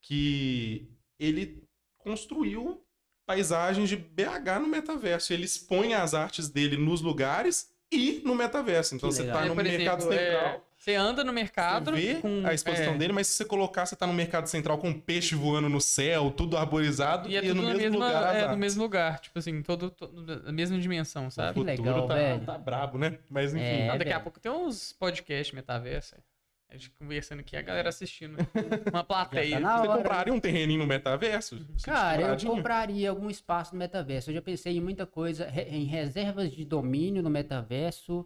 que ele construiu paisagens de BH no metaverso. Ele expõe as artes dele nos lugares e no metaverso. Então Que você legal. tá É, no por mercado exemplo, é, central. Você anda no mercado Você vê com a exposição é, dele, mas se você colocar, você tá no mercado central com peixe voando no céu, tudo arborizado, E é e tudo no mesmo mesma, lugar. é, no mesmo lugar. Tipo assim, todo, todo- na mesma dimensão, O sabe? Que futuro legal, tá, velho. tá brabo, né? Mas enfim. É, daqui a velho. pouco tem uns podcasts metaverso. A gente conversando aqui, a galera assistindo. Uma plateia. tá Você hora. compraria um terreninho no metaverso? Uhum. Cara, eu compraria algum espaço no metaverso. Eu já pensei em muita coisa, em reservas de domínio no metaverso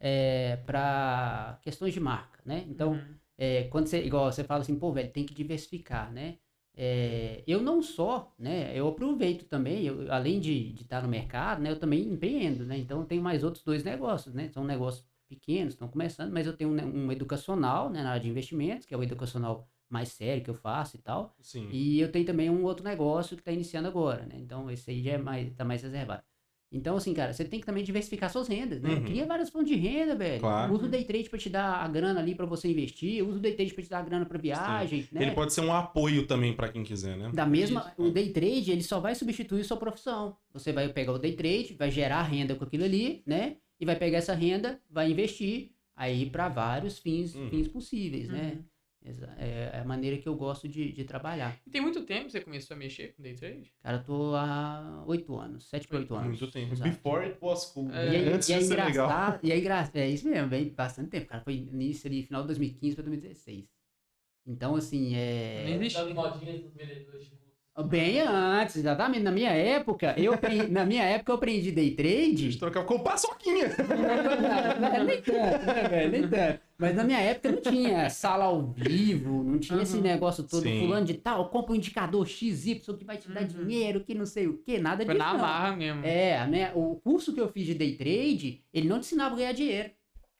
é, para questões de marca, né? Então, Uhum. é, quando você, igual você fala assim, pô, velho, tem que diversificar, né? É, eu não só, né? Eu aproveito também, eu, além de estar no mercado, né? Eu também empreendo, né? Então, eu tenho mais outros dois negócios, né? São negócios pequenos, estão começando, mas eu tenho um, né, um educacional, né? Na área de investimentos, que é o educacional mais sério que eu faço e tal. Sim. E eu tenho também um outro negócio que está iniciando agora, né? Então, esse aí já é mais, tá mais reservado. Então, assim, cara, você tem que também diversificar suas rendas, né? Uhum. Cria várias fontes de renda, velho. Claro. Usa o day trade para te dar a grana ali para você investir, usa o day trade para te dar a grana para viagem, né? Ele pode ser um apoio também pra quem quiser, né? Da mesma, o day trade, ele só vai substituir sua profissão. Você vai pegar o day trade, vai gerar renda com aquilo ali, né? E vai pegar essa renda, vai investir aí para vários fins, Uhum. fins possíveis, né? Uhum. Exa- É a maneira que eu gosto de, de trabalhar. E tem muito tempo que você começou a mexer com day trade? Cara, eu tô há oito anos, sete para oito anos. Muito tempo. Exato. Before it was cool. É. E, aí, Antes e é de ser legal. engraçado, e é engraçado, é isso mesmo, bem, bastante tempo, cara. Foi início ali, final de 2015 para 2016. Então, assim, Nem é. existe. Das modinhas dos vendedores de. Bem antes, exatamente. Na minha época, eu aprendi, na minha época eu aprendi day A trade. gente trocava com paçoquinha. Não, nem tanto, né, velho? Nem tanto. Mas na minha época não tinha sala ao vivo, não tinha esse Uhum. negócio todo, Sim. fulano de tal, compra um indicador XY que vai te dar Uhum. dinheiro, que não sei o que, nada Foi disso. na não. marra mesmo. É, a minha- o curso que eu fiz de day trade, ele não te ensinava a ganhar dinheiro.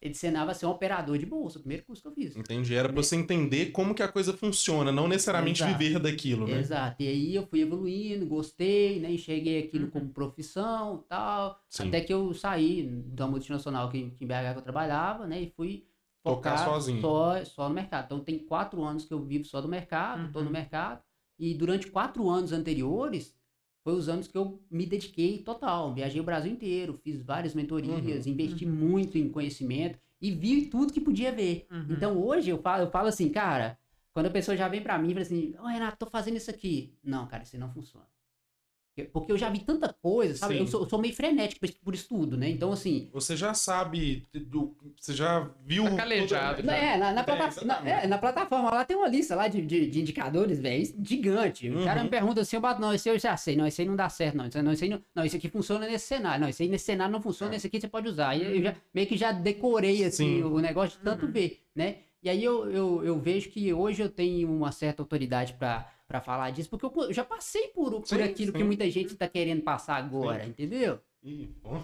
Ele ensinava a ser um operador de bolsa, o primeiro curso que eu fiz. Entendi. Era pra você entender como que a coisa funciona, não necessariamente Exato. viver daquilo, né? Exato. E aí eu fui evoluindo, gostei, né? Enxerguei aquilo Uhum. como profissão tal. Sim. Até que eu saí da multinacional que, que em BH que eu trabalhava, né? E fui Tocar focar sozinho. Só, só no mercado. Então tem quatro anos que eu vivo só do mercado, tô Uhum. no mercado. E durante quatro anos anteriores, foi os anos que eu me dediquei total. Viajei o Brasil inteiro, fiz várias mentorias, investi muito em conhecimento e vi tudo que podia ver. Uhum. Então hoje eu falo, eu falo assim, cara, quando a pessoa já vem pra mim e fala assim, ô Renato, tô fazendo isso aqui. Não, cara, isso não funciona. Eu- Porque eu já vi tanta coisa, sabe? Sim. Eu sou, eu sou meio frenético por, estudo, né? Então, assim. Você já sabe, do- você já viu... Tá calejado, toda- já. É, na, na, É, plata- na- é, na plataforma lá tem uma lista lá de, de, de indicadores, velho, gigante. O cara Uhum. me pergunta assim, eu bato, não, esse eu já sei, não, esse aí não dá certo, não, esse, não, esse aí não, não, esse aqui funciona nesse cenário, não, esse aí nesse cenário não funciona, É. esse aqui você pode usar. E eu já, meio que já decorei, assim, Sim. o negócio de tanto Uhum. ver, né? E aí eu, eu, eu vejo que hoje eu tenho uma certa autoridade pra pra falar disso, porque eu já passei por, por Sim, aquilo que sim. muita gente tá querendo passar agora, Sim. entendeu? Ih, ó,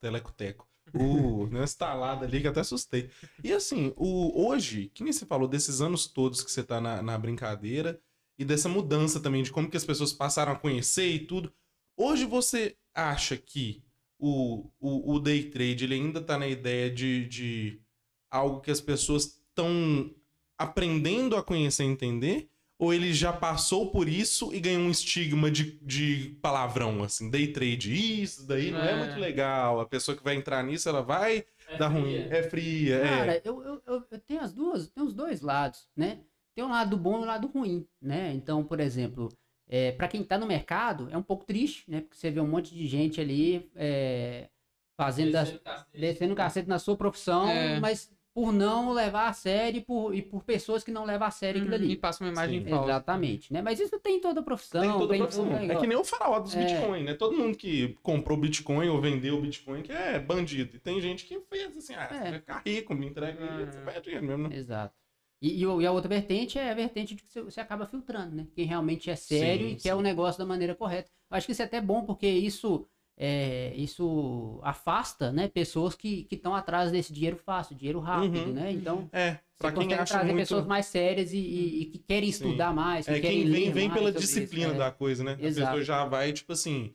telecoteco. Uh, deu uma estalada ali que até assustei. E assim, o, hoje, que nem você falou desses anos todos que você tá na, na brincadeira e dessa mudança também de como que as pessoas passaram a conhecer e tudo. Hoje você acha que o, o, o day trade ele ainda tá na ideia de, de algo que as pessoas estão aprendendo a conhecer e entender? Ou ele já passou por isso e ganhou um estigma de, de palavrão, assim, day trade, isso daí não é. É. muito legal. A pessoa que vai entrar nisso, ela vai É dar ruim. fria. É fria, é. Cara, eu, eu, eu, eu tenho as duas, tem os dois lados, né? Tem um lado bom e um lado ruim, né? Então, por exemplo, é, para quem tá no mercado, é um pouco triste, né? Porque você vê um monte de gente ali é, fazendo das, Descendo cacete. descendo o cacete na sua profissão, É. mas por não levar a sério e por, e por pessoas que não levam a sério aquilo Uhum, E ali. passa uma imagem Sim. falsa. Exatamente, né? Mas isso tem em toda profissão. Tem toda tem profissão. É que nem o faraó dos É. Bitcoin, né? Todo mundo que comprou Bitcoin ou vendeu Bitcoin que é bandido. E tem gente que fez assim, ah, É. você vai ficar rico, me entrega Ah. você perde dinheiro mesmo, né? Exato. E, e e a outra vertente é a vertente de que você, acaba filtrando, né? Quem realmente é sério Sim, e quer o negócio da maneira correta. Eu acho que isso é até bom, porque isso, é, isso afasta né, pessoas que estão atrás desse dinheiro fácil, dinheiro rápido, Uhum. né? Então, É, você quem acha trazer muito... pessoas mais sérias e, e- e que querem Sim. estudar mais, que É quem vem, vem pela sobre isso, disciplina é. da coisa, né? A Exato. pessoa já vai, tipo assim.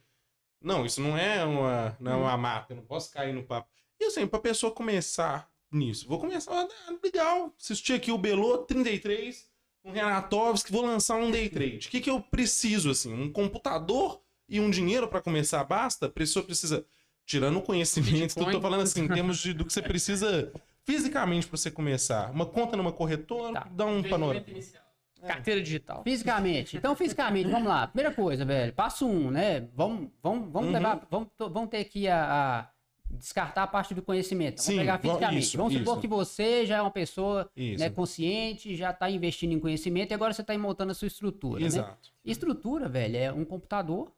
Não, isso não é uma, não é Hum. uma mata, eu não posso cair no papo. E assim, pra pessoa começar nisso, vou começar. ah, legal, assisti aqui o Belô 33, um Renatovski, vou lançar um day trade. O que, que eu preciso, assim? Um computador e um dinheiro pra começar basta? A pessoa precisa. Tirando o conhecimento, eu tô Bitcoin. falando assim, em termos de, do que você precisa fisicamente pra você começar? Uma conta numa corretora, Tá. dá um panorama. Inicial. Carteira digital. Fisicamente. Então, fisicamente, vamos lá. Primeira coisa, velho. Passo um, né? Vamos, vamos, vamos Uhum. levar. Vamos, to- vamos ter aqui a, a descartar a parte do conhecimento. Vamos Sim, pegar fisicamente. isso, vamos supor isso. que você já é uma pessoa né, consciente, já está investindo em conhecimento e agora você está montando a sua estrutura. Né? Exato. Estrutura, velho, é um computador,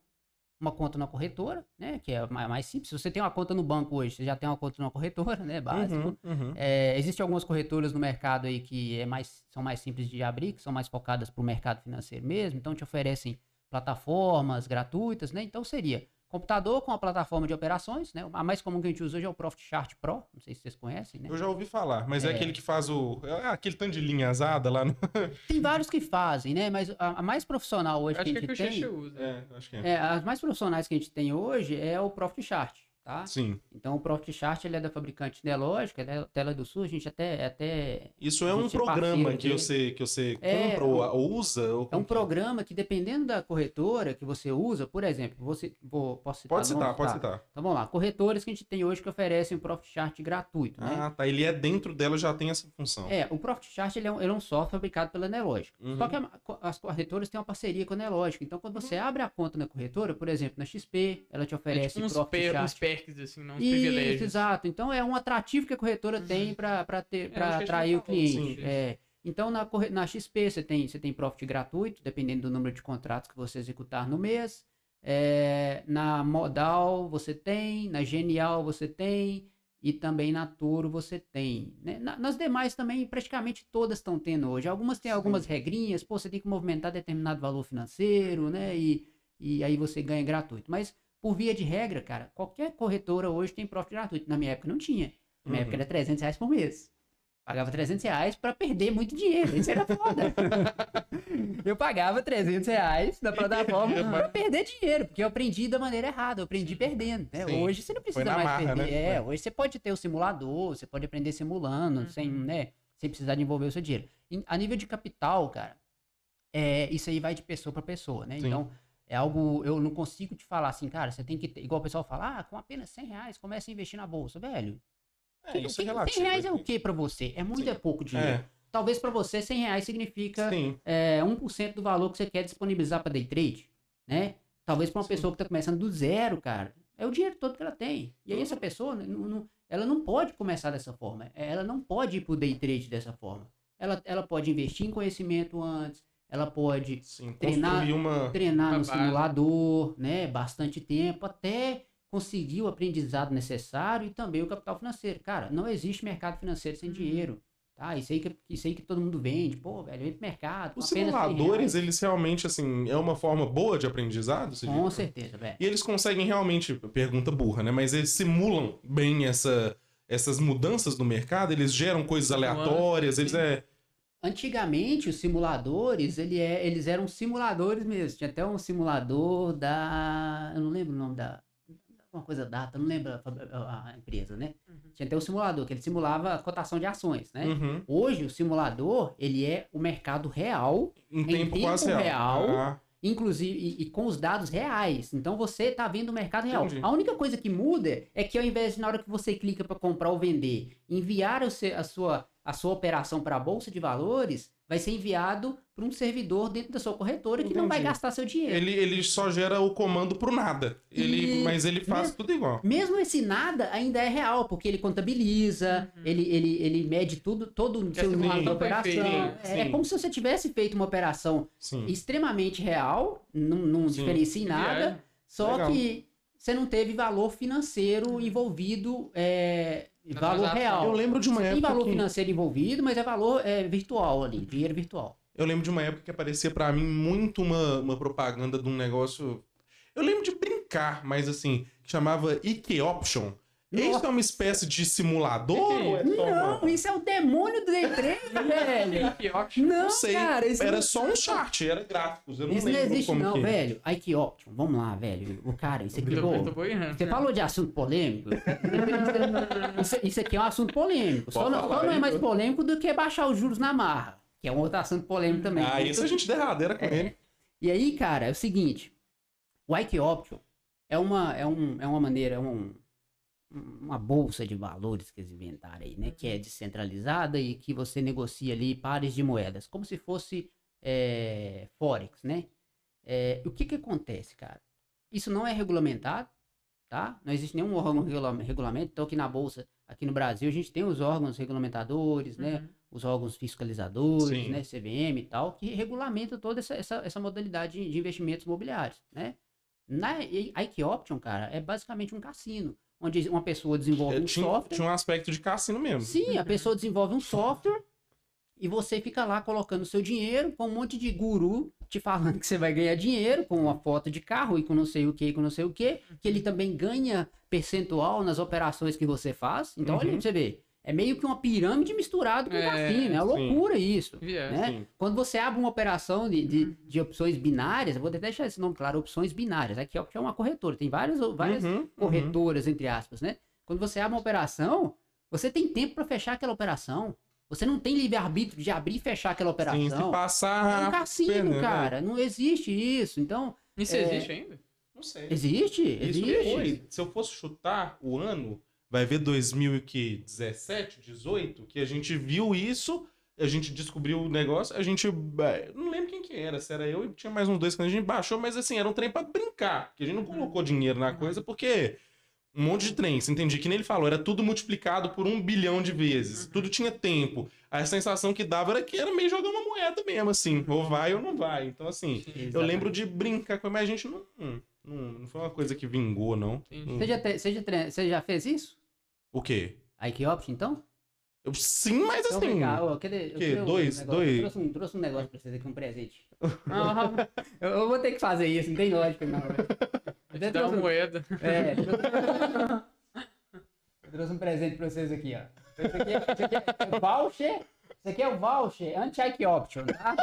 uma conta na corretora, né? Que é ma- mais simples. Se você tem uma conta no banco hoje, você já tem uma conta na corretora, né? Básico. Uhum, uhum. É, Existem algumas corretoras no mercado aí que é mais, são mais simples de abrir, que são mais focadas para o mercado financeiro mesmo, então te oferecem plataformas gratuitas, né? Então seria computador com a plataforma de operações, né? A mais comum que a gente usa hoje é o Profit Chart Pro, não sei se vocês conhecem, né? Eu já ouvi falar, mas é, É. aquele que faz o. É aquele tanto de linha azada lá no. Tem vários que fazem, né? Mas a, a mais profissional hoje Acho que que a é que o gente tem, Xexê usa. É, acho que é. é, as mais profissionais que a gente tem hoje é o Profit Chart, tá? Sim. Então o Profit Chart ele é da fabricante Nelogica, é da Tela do Sul, a gente até até Isso é um é programa que dele. você, que você É, compra ou, ou usa? Ou É um que programa que, dependendo da corretora que você usa, por exemplo, você, vou, posso citar? Pode citar, pode Tá. citar. Então vamos lá, corretores que a gente tem hoje que oferecem o Profit Chart gratuito, né? Ah, tá. Ele é dentro dela, já tem essa função. É, o Profit Chart ele é, um, ele é um software fabricado pela Nelogica. Uhum. Só que a- as corretoras têm uma parceria com a Nelogica. Então, quando você abre a conta na corretora, por exemplo, na XP, ela te É oferece tipo uns, Profit Chart. uns perks, assim, não uns Isso, privilégios. exato. Então é um atrativo que a corretora tem para É, para a atrair o cliente. sim. É. Então na, na XP você tem, você tem profit gratuito, dependendo do número de contratos que você executar no mês. É, na Modal você tem, na Genial você tem e também na Toro você tem. né? Na- nas demais também praticamente todas estão tendo hoje. Algumas têm algumas regrinhas, pô, você tem que movimentar determinado valor financeiro, né? E, e aí você ganha gratuito. Mas por via de regra, cara, qualquer corretora hoje tem profit gratuito. Na minha época não tinha. Na minha Uhum. época era 300 reais por mês. Pagava 300 reais pra perder muito dinheiro. Isso era foda. eu pagava 300 reais na plataforma perdia, pra perder dinheiro, porque eu aprendi da maneira errada, eu aprendi perdendo. né? Hoje você não precisa mais marra, perder. né? É, hoje você pode ter o simulador, você pode aprender simulando, Uhum. sem, né, sem precisar de envolver o seu dinheiro. A nível de capital, cara, é, isso aí vai de pessoa pra pessoa, né? Sim. Então, é algo, eu não consigo te falar assim, cara, você tem que ter, igual o pessoal fala, ah, com apenas 100 reais comece a investir na bolsa, velho. É, Que- isso é relativo. 100 reais é o que pra você? É muito, Sim. é pouco dinheiro. É, Talvez pra você 100 reais significa sim. é, 1% do valor que você quer disponibilizar para day trade, né? Talvez para uma Sim. pessoa que está começando do zero, cara, é o dinheiro todo que ela tem. E aí essa pessoa, não- não- ela não pode começar dessa forma. Ela não pode ir pro day trade dessa forma. Ela, ela pode investir em conhecimento antes, ela pode Sim, Treinar- uma... treinar Uma no base. simulador, né? Bastante tempo, até conseguir o aprendizado necessário e também o capital financeiro. Cara, não existe mercado financeiro sem dinheiro. Tá? Isso aí que, isso aí que todo mundo vende. Pô, velho, vem pro mercado. Os apenas 100 simuladores, eles realmente, assim, é uma forma boa de aprendizado? você Com certeza, velho. E eles conseguem realmente, pergunta burra, né? Mas eles simulam bem essa, essas mudanças no mercado, eles geram coisas aleatórias, eles é. Antigamente, os simuladores, ele é, eles eram simuladores mesmo. Tinha até um simulador da. Eu não lembro o nome da. Uma coisa data, não lembro a, a- empresa, né? Uhum. Tinha até um simulador, que ele simulava a cotação de ações, né? Uhum. Hoje, o simulador, ele é o mercado real, Em tempo, tempo quase real. real. Ah, inclusive, e, e com os dados reais. Então, você está vendo o mercado real. Entendi. A única coisa que muda é que ao invés de, na hora que você clica para comprar ou vender, enviar o seu- a, sua, a sua operação para a Bolsa de Valores, vai ser enviado para um servidor dentro da sua corretora que não vai gastar seu dinheiro. ele, ele só gera o comando pro nada. Ele, E- mas ele faz mesmo- tudo igual. Mesmo esse nada ainda é real, porque ele contabiliza, ele, ele, ele mede tudo, todo o seu a número de simulação foi operação. É, sim. como se você tivesse feito uma operação Sim. extremamente real, não, não Sim. diferencia em nada, É. só Legal. que você não teve valor financeiro envolvido, é, Na valor transação. real. Eu lembro de uma Você tem época. valor que- financeiro envolvido, mas é valor é, virtual ali, dinheiro virtual. Eu lembro de uma época que aparecia pra mim muito uma, uma propaganda de um negócio. Eu lembro de brincar, mas assim, que chamava Ike Option. Isso é uma espécie de simulador? Que que é é Não, isso é o demônio do day trade, velho. Que option. Não, Não sei. cara, isso era não- só um chart, era gráficos. Eu não Isso não existe como não, que... velho. Aí que ótimo. Vamos lá, velho. O cara, isso aqui, pô, boiando. Você falou de assunto polêmico? isso, isso aqui é um assunto polêmico. Só falar só não é mais polêmico do que baixar os juros na marra. Que é um outro assunto polêmico também. Ah, isso a gente derradeira com É. ele. E aí, cara, é o seguinte. O Ike Option é uma, é um, é uma maneira, é um, uma bolsa de valores que eles inventaram aí, né? Que é descentralizada e que você negocia ali pares de moedas, como se fosse é, Forex, né? É, o que que acontece, cara? Isso não é regulamentado, tá? Não existe nenhum órgão regula- regulamento. Então, aqui na Bolsa, aqui no Brasil, a gente tem os órgãos regulamentadores, né? Uhum. Os órgãos fiscalizadores, Sim. né? CVM e tal, que regulamentam toda essa, essa, essa modalidade de investimentos imobiliários, né? Na Ike Option, cara, é basicamente um cassino, onde uma pessoa desenvolve É, um tinha, software. tinha um aspecto de cassino mesmo. Sim, a pessoa desenvolve um software e você fica lá colocando seu dinheiro com um monte de guru te falando que você vai ganhar dinheiro com uma foto de carro e com não sei o que, com não sei o que, que ele também ganha percentual nas operações que você faz. Então, olha Uhum. pra você ver. É meio que uma pirâmide misturado com É, cassino. É uma sim. loucura isso. Viés. Né? Sim. Quando você abre uma operação de, de, de opções binárias, eu vou até deixar esse nome claro, opções binárias. Aqui é uma corretora, tem várias, várias Uhum, uhum. corretoras, entre aspas, né? Quando você abre uma operação, você tem tempo para fechar aquela operação. Você não tem livre-arbítrio de abrir e fechar aquela operação. Sim, se é um passar. cassino, pena, né? cara. Não existe isso. Então, Isso É. existe ainda? Não sei. existe? Isso existe. foi. Se eu fosse chutar o ano, vai ver 2017, 18, que a gente viu isso, a gente descobriu o negócio, a gente. Não lembro quem que era, se era eu e tinha mais uns dois que a gente baixou, mas assim, era um trem pra brincar. Porque a gente não colocou dinheiro na coisa, porque. Um monte de trem, você entende? Que nem ele falou, era tudo multiplicado por um bilhão de vezes. Tudo tinha tempo. A sensação que dava era que era meio jogar uma moeda mesmo, assim. Ou vai ou não vai. Então, assim, eu lembro de brincar com mas a gente não, não, não foi uma coisa que vingou, não. Entendi. Não- Você já, te- você, já tre- você já fez isso? O quê? Ike Option, então? Eu, sim, mas Então, assim. cá, ó, cadê- eu quê? queria um Dois- dois- Eu trouxe um, trouxe um negócio pra vocês aqui, um presente. Eu, eu vou ter que fazer isso, não tem lógica, não. velho. Eu dá uma um- moeda. É. Eu trouxe um presente pra vocês aqui, ó. Esse aqui, é- esse aqui é o voucher. Esse aqui é o voucher anti-ike option, tá?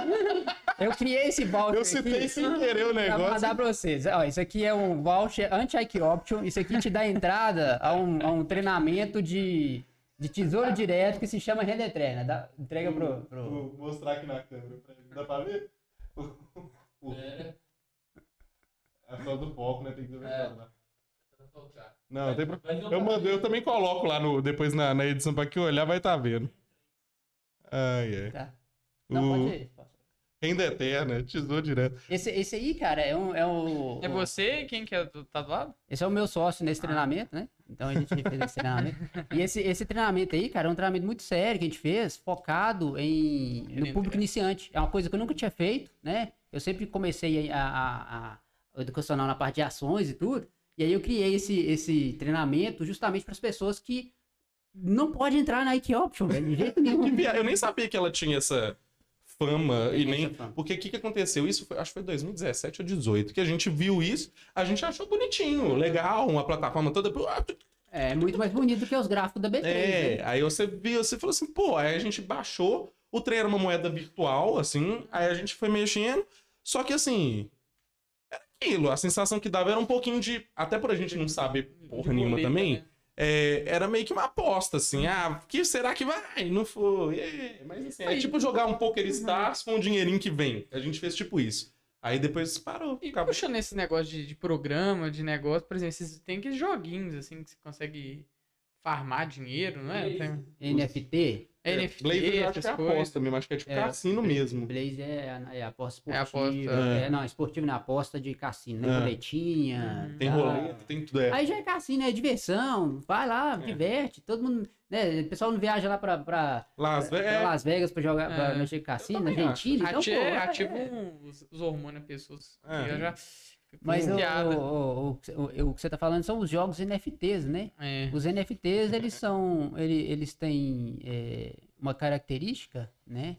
Eu criei esse voucher Eu citei aqui sem querer o negócio. mandar pra vocês. Ó, isso aqui é um voucher anti-ike option. Isso aqui te dá entrada a um, a um treinamento de, de tesouro direto que se chama Renda Treina. Dá- entrega pro... pro... Vou mostrar aqui na câmera pra ele. Dá pra ver? É, É só do foco, né? Tem que ver. É. lá. Não, tem pro... Eu tá mandei, eu também coloco lá no, depois na, na edição pra quem olhar vai estar vendo. Ai, ai. Tá. Não, O- pode ir. Renda eterna, tesouro direto. Esse, esse aí, cara, é um... É, um, É você? Quem que é do, tá do lado? Esse é o meu sócio nesse treinamento, né? Então a gente fez esse treinamento. E esse, esse treinamento aí, cara, é um treinamento muito sério que a gente fez, focado em, no público iniciante. É uma coisa que eu nunca tinha feito, né? Eu sempre comecei a, a, a- o educacional na parte de ações e tudo. E aí eu criei esse, esse treinamento justamente para as pessoas que não podem entrar na Ike Option, velho, de jeito nenhum. Eu nem sabia que ela tinha essa fama e nem. fama. Porque o que, que aconteceu? Isso foi, acho que foi 2017 ou 2018, que a gente viu isso, a gente achou bonitinho, legal, uma plataforma toda. É muito mais bonito do que os gráficos da B3. É, né? aí você viu, você falou assim, pô, aí a gente baixou, o trem era uma moeda virtual, assim, aí a gente foi mexendo, só que assim, era aquilo, a sensação que dava era um pouquinho de, até por a gente não saber porra De nenhuma também, né? É, era meio que uma aposta, assim, ah, que será que vai? Não foi, é, mas assim, é Aí- tipo jogar um Poker Stars com o dinheirinho que vem, a gente fez tipo isso. Aí depois parou, E acabou. puxando esse negócio de, de programa, de negócio, por exemplo, vocês tem aqueles joguinhos assim que você consegue farmar dinheiro, não é? Tem NFT. é, NFT, Blazer eu acho que é coisas. aposta mesmo, acho que é tipo É, cassino mesmo. Blaze é, é aposta É esportiva. aposta, É, é. não, esportivo não é aposta de cassino, né? É. Boletinha. Uhum. Tem tá? roleta, tem tudo, é. Aí já é cassino, é diversão. Vai lá, É. diverte. Todo mundo. Né? O pessoal não viaja lá pra, pra, Las pra Vegas, Las Vegas pra jogar, pra É. mexer cassino, Argentina. Então, pô, é- ativa um- os, os hormônios pessoas. É. Já Mas o, o, o, o- o que você tá falando são os jogos NFTs, né? É. Os NFTs, eles são. ele- Eles têm é, uma característica, né?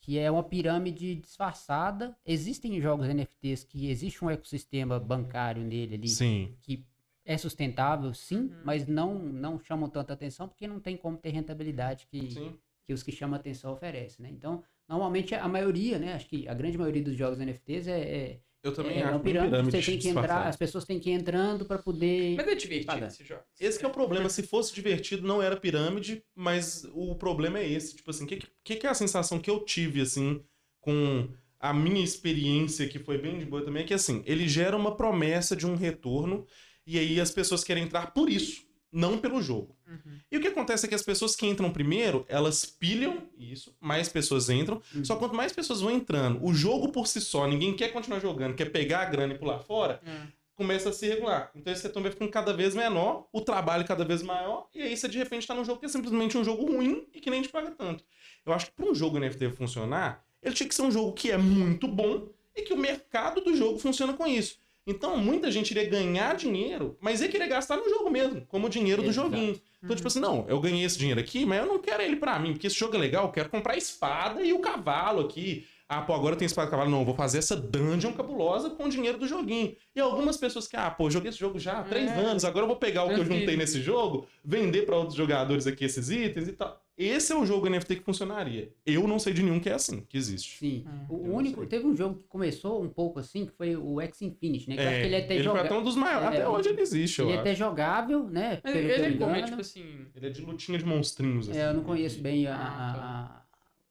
Que é uma pirâmide disfarçada. Existem jogos NFTs que existe um ecossistema bancário nele ali Sim. que é sustentável, sim, Uhum. mas não, não chamam tanta atenção porque não tem como ter rentabilidade que, Sim. que os que chamam atenção oferecem, né? Então, normalmente a maioria, né? Acho que a grande maioria dos jogos NFTs é, é, Eu também é acho uma bem pirâmide, pirâmide você tem que entrar, as pessoas têm que ir entrando para poder... Mas é divertido Paga. esse jogo. Esse que é o problema. Se fosse divertido, não era pirâmide, mas o problema é esse. Tipo assim, o que, que, que é a sensação que eu tive, assim, com a minha experiência, que foi bem de boa também, é que, assim, ele gera uma promessa de um retorno, e aí as pessoas querem entrar por isso. Não pelo jogo. Uhum. E o que acontece é que as pessoas que entram primeiro, elas pilham isso, mais pessoas entram. Uhum. Só quanto mais pessoas vão entrando, o jogo por si só, ninguém quer continuar jogando, quer pegar a grana e pular fora, É. começa a se regular. Então esse setor vai ficando cada vez menor, o trabalho cada vez maior, e aí você de repente tá num jogo que é simplesmente um jogo ruim e que nem te paga tanto. Eu acho que para um jogo NFT funcionar, ele tinha que ser um jogo que é muito bom e que o mercado do jogo funciona com isso. Então, muita gente iria ganhar dinheiro, mas ia querer gastar no jogo mesmo, como o dinheiro do Exato. joguinho. Então, tipo assim, não, eu ganhei esse dinheiro aqui, mas eu não quero ele pra mim, porque esse jogo é legal, eu quero comprar a espada e o cavalo aqui. Ah, pô, agora tem espada e cavalo. Não, vou fazer essa dungeon cabulosa com o dinheiro do joguinho. E algumas pessoas que, ah, pô, joguei esse jogo já há três É. anos, agora eu vou pegar o que eu juntei nesse jogo, vender pra outros jogadores aqui esses itens e tal. Esse é o jogo NFT que funcionaria. Eu não sei de nenhum que é assim, que existe. Sim. Hum, o eu único. Teve um jogo que começou um pouco assim, que foi o X Infinity, né? Que eu acho que ele é até ele foi joga- até um dos maiores. É, até hoje ele existe, eu Ele é até jogável, né? Mas ele eu é como? É tipo assim. Ele é de lutinha de monstrinhos. assim. É, eu não conheço bem a. Ah,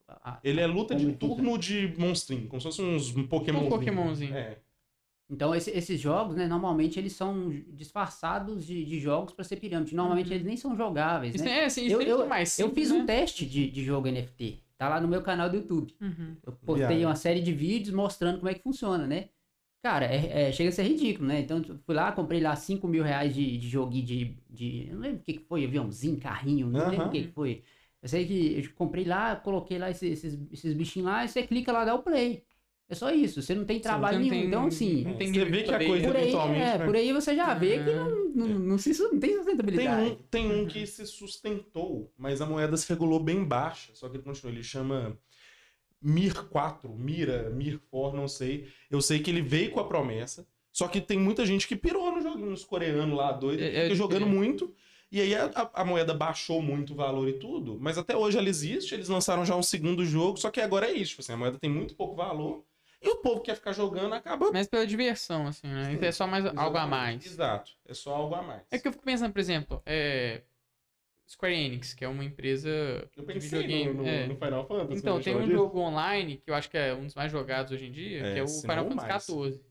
a- a- a- Ele é luta de turno de monstrinho, como se fosse uns um Pokémon. Um Pokémonzinho. É. Então, esse- esses jogos, né, normalmente eles são disfarçados de, de jogos para ser pirâmide. Normalmente Uhum. eles nem são jogáveis, Isso né? é assim, isso Eu- tem eu- mais Eu simples, fiz um né? teste de, de jogo NFT. Tá lá no meu canal do YouTube. Uhum. Eu postei Viagem. uma série de vídeos mostrando como é que funciona, né? Cara, é, é- chega a ser ridículo, né? Então, eu fui lá, comprei lá 5 mil reais de, de joguinho de, de. Eu não lembro o que, que foi, aviãozinho, carrinho, não lembro Aham. o que, que foi. Eu sei que eu comprei lá, coloquei lá esses, esses, esses bichinhos lá, e você clica lá, dá o play. É só isso, você não tem trabalho Você não nenhum. tem- Então, assim, não tem Você vê que a coisa por aí, eventualmente. é, vai- por aí você já vê que não, não, não, se, não tem Tem sustentabilidade. um, tem um que se sustentou, mas a moeda se regulou bem baixa. Só que ele continua. Ele chama Mir 4, Mira, Mir 4, não sei. Eu sei que ele veio com a promessa. Só que tem muita gente que pirou no joguinho, uns coreanos lá, doido, É, é, jogando é. muito. E aí a, a- a moeda baixou muito o valor e tudo. Mas até hoje ela existe. Eles lançaram já um segundo jogo. Só que agora é isso. Tipo assim, a moeda tem muito pouco valor. E o povo que quer ficar jogando acaba. Mas pela diversão, assim, né? Isso é só mais algo a mais. Exato. É só algo a mais. É que eu fico pensando, por exemplo, é... Square Enix, que é uma empresa Eu de pensei videogame. no, no, é. no Final Fantasy. Então, né, tem um disso. jogo online que eu acho que é um dos mais jogados hoje em dia, É, que é o Final não Fantasy mais. XIV.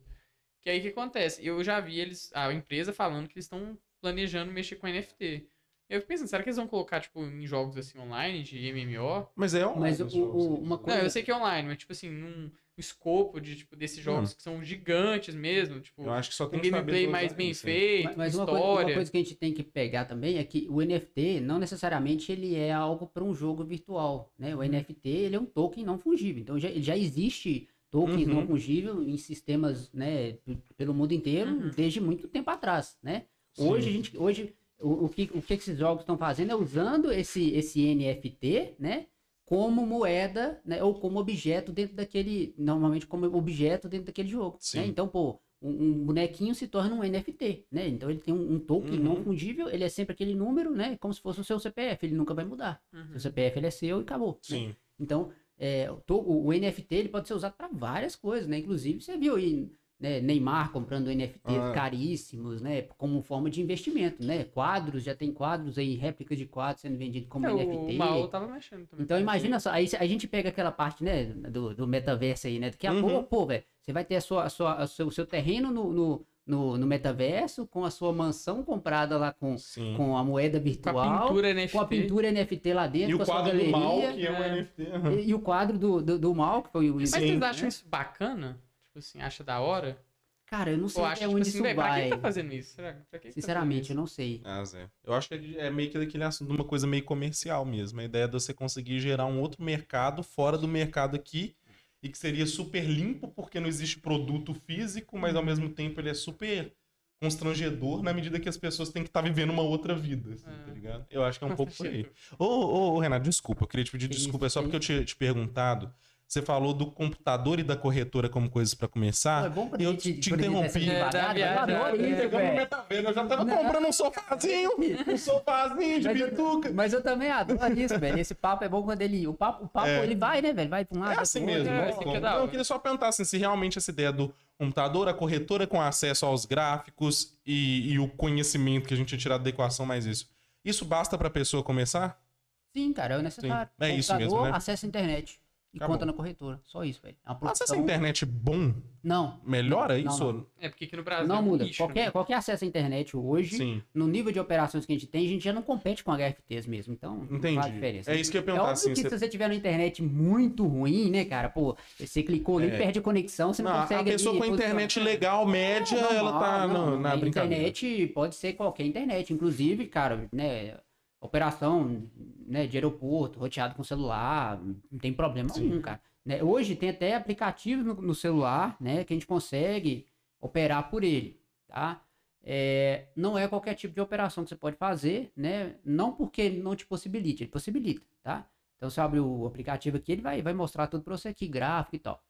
Que aí o que acontece? Eu já vi eles, a empresa falando que eles estão planejando mexer com NFT. Eu fico pensando, será que eles vão colocar, tipo, em jogos assim online, de MMO? Mas é online. Mas o- o- né? uma Não, coisa. eu sei que é online, mas tipo assim, num escopo de, tipo, desses jogos que são gigantes mesmo, tipo, Eu acho que só um tem saber gameplay mais bem isso, né? feito, Mas- Mas uma história. coisa, uma coisa que a gente tem que pegar também é que o NFT não necessariamente ele é algo para um jogo virtual, né? O NFT ele é um token não fungível. Então já, já existe tokens Uhum. não fungíveis em sistemas, né, pelo mundo inteiro Uhum. desde muito tempo atrás, né? Sim. Hoje a gente, hoje o, o que o que esses jogos estão fazendo é usando esse esse NFT, né? Como moeda, né? Ou como objeto dentro daquele, normalmente como objeto dentro daquele jogo. Sim. Né? Então, pô, um, um bonequinho se torna um NFT, né? Então ele tem um, um token não Uhum. fungível, ele é sempre aquele número, né? Como se fosse o seu CPF, ele nunca vai mudar. Uhum. Seu CPF ele é seu e acabou. né? Sim. Então, é, o, o NFT ele pode ser usado para várias coisas, né? Inclusive, você viu aí né, Neymar comprando NFTs Ah. caríssimos, né? Como forma de investimento, né? Quadros, já tem quadros aí, réplicas de quadros sendo vendidos como É, NFT. o Mal tava mexendo também. Então imagina só, aí a gente pega aquela parte, né, do, do metaverso aí, né? Daqui a Uhum. pouco, pô, velho, você vai ter a sua, a sua, a seu, o seu terreno no, no, no, no metaverso, com a sua mansão comprada lá com, Sim. com a moeda Com a virtual, pintura NFT. com a pintura NFT lá dentro, E o com a sua quadro do galeria. mal, que é um é. NFT. aham. E, e o quadro do, do, do mal, que foi o. Mas Sim. vocês acham isso bacana? Tipo assim, acha da hora? Cara, eu não sei Ou até acha, tipo onde assim, isso pra vai. quem tá fazendo isso? Será? Pra quem que tá Sinceramente, eu fazendo não sei. Ah, Zé. Eu acho que é é meio que daquele assunto, de uma coisa meio comercial mesmo. A ideia de você conseguir gerar um outro mercado fora do mercado aqui e que seria super limpo porque não existe produto físico, mas ao mesmo tempo ele é super constrangedor na medida que as pessoas têm que estar vivendo uma outra vida, assim, É. tá ligado? Eu acho que é um pouco por aí. Ô, ô, ô, Renato, desculpa, eu queria te pedir Que desculpa, é só que porque eu tinha te perguntado. Você falou do computador e da corretora como coisas pra começar. Pô, é bom quando eu te dá interrompi. É, viagem, eu é, eu já tava Não. comprando um sofazinho, um sofazinho de Mas eu- bituca. Mas eu também adoro isso, velho. Esse papo é bom quando ele. O papo, o papo É. ele vai, né, velho? Vai pra um lado. É assim mesmo. É, né? assim que é da eu queria só perguntar assim, se realmente essa ideia do computador, a corretora com acesso aos gráficos e, e o conhecimento que a gente tinha tirado da equação, mais isso. Isso basta pra pessoa começar? Sim, cara, é necessário. Sim, é isso mesmo, né? acesso à internet. E Acabou. conta na corretora. Só isso, velho. É uma Acesso à internet bom Não, melhora Não, isso? não. É porque aqui no Brasil não é muda. lixo, qualquer, né? qualquer acesso à internet hoje, Sim, no nível de operações que a gente tem, a gente já não compete com HFTs mesmo. Então, não faz entendi. diferença. É isso que eu ia É perguntar, óbvio assim, que você- se você tiver uma internet muito ruim, né, cara? Pô, você clicou ali, É. perde a conexão, você não, Não, consegue a pessoa ali com a internet legal, média, É, ela tá na a brincadeira. internet pode ser qualquer internet, inclusive, cara, né, operação né, de aeroporto, roteado com celular, não tem problema Sim. nenhum, cara. Né, hoje tem até aplicativo no, no celular, né, que a gente consegue operar por ele, tá? É, não é qualquer tipo de operação que você pode fazer, né? Não porque ele não te possibilite, ele possibilita, tá? Então você abre o aplicativo aqui, ele vai, vai mostrar tudo para você aqui, gráfico e tal.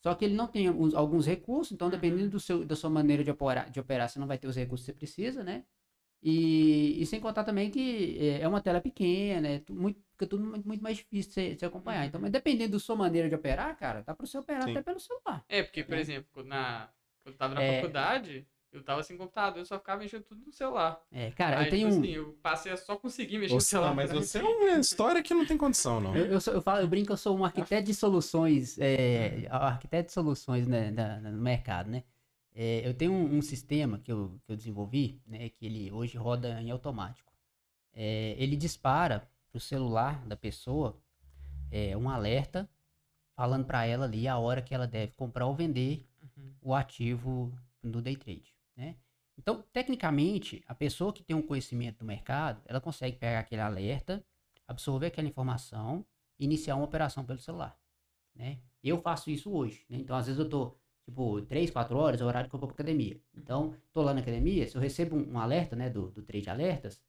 Só que ele não tem alguns, alguns recursos, então dependendo do seu, da sua maneira de operar, de operar, você não vai ter os recursos que você precisa, né? E, e sem contar também que é, é uma tela pequena, é tu- muito, fica tudo muito, muito mais difícil de você acompanhar. Então, mas dependendo da sua maneira de operar, cara, dá para você operar Sim. até pelo celular. É, porque, por É. exemplo, quando, na, quando eu tava na É. faculdade, eu tava sem computador, eu só ficava mexendo tudo no celular. É, cara, Aí, eu tenho tipo um. assim, eu passei a só conseguir mexer no celular. mas você é uma história que não tem condição, não. Eu, eu, sou- eu falo, eu brinco que eu sou um arquiteto de soluções, é, arquiteto de soluções né, no mercado, né? É, eu tenho um, um sistema que eu, que eu desenvolvi, né, que ele hoje roda em automático. É, ele dispara pro celular da pessoa é, um alerta falando para ela ali a hora que ela deve comprar ou vender Uhum. o ativo no day trade, né? Então, tecnicamente, a pessoa que tem um conhecimento do mercado, ela consegue pegar aquele alerta, absorver aquela informação e iniciar uma operação pelo celular, né? Eu faço isso hoje, né? Então, às vezes eu tô, tipo, 3, 4 horas, é o horário que eu vou pra academia. Então, tô lá na academia, se eu recebo um, um alerta, né, do, do trade alertas,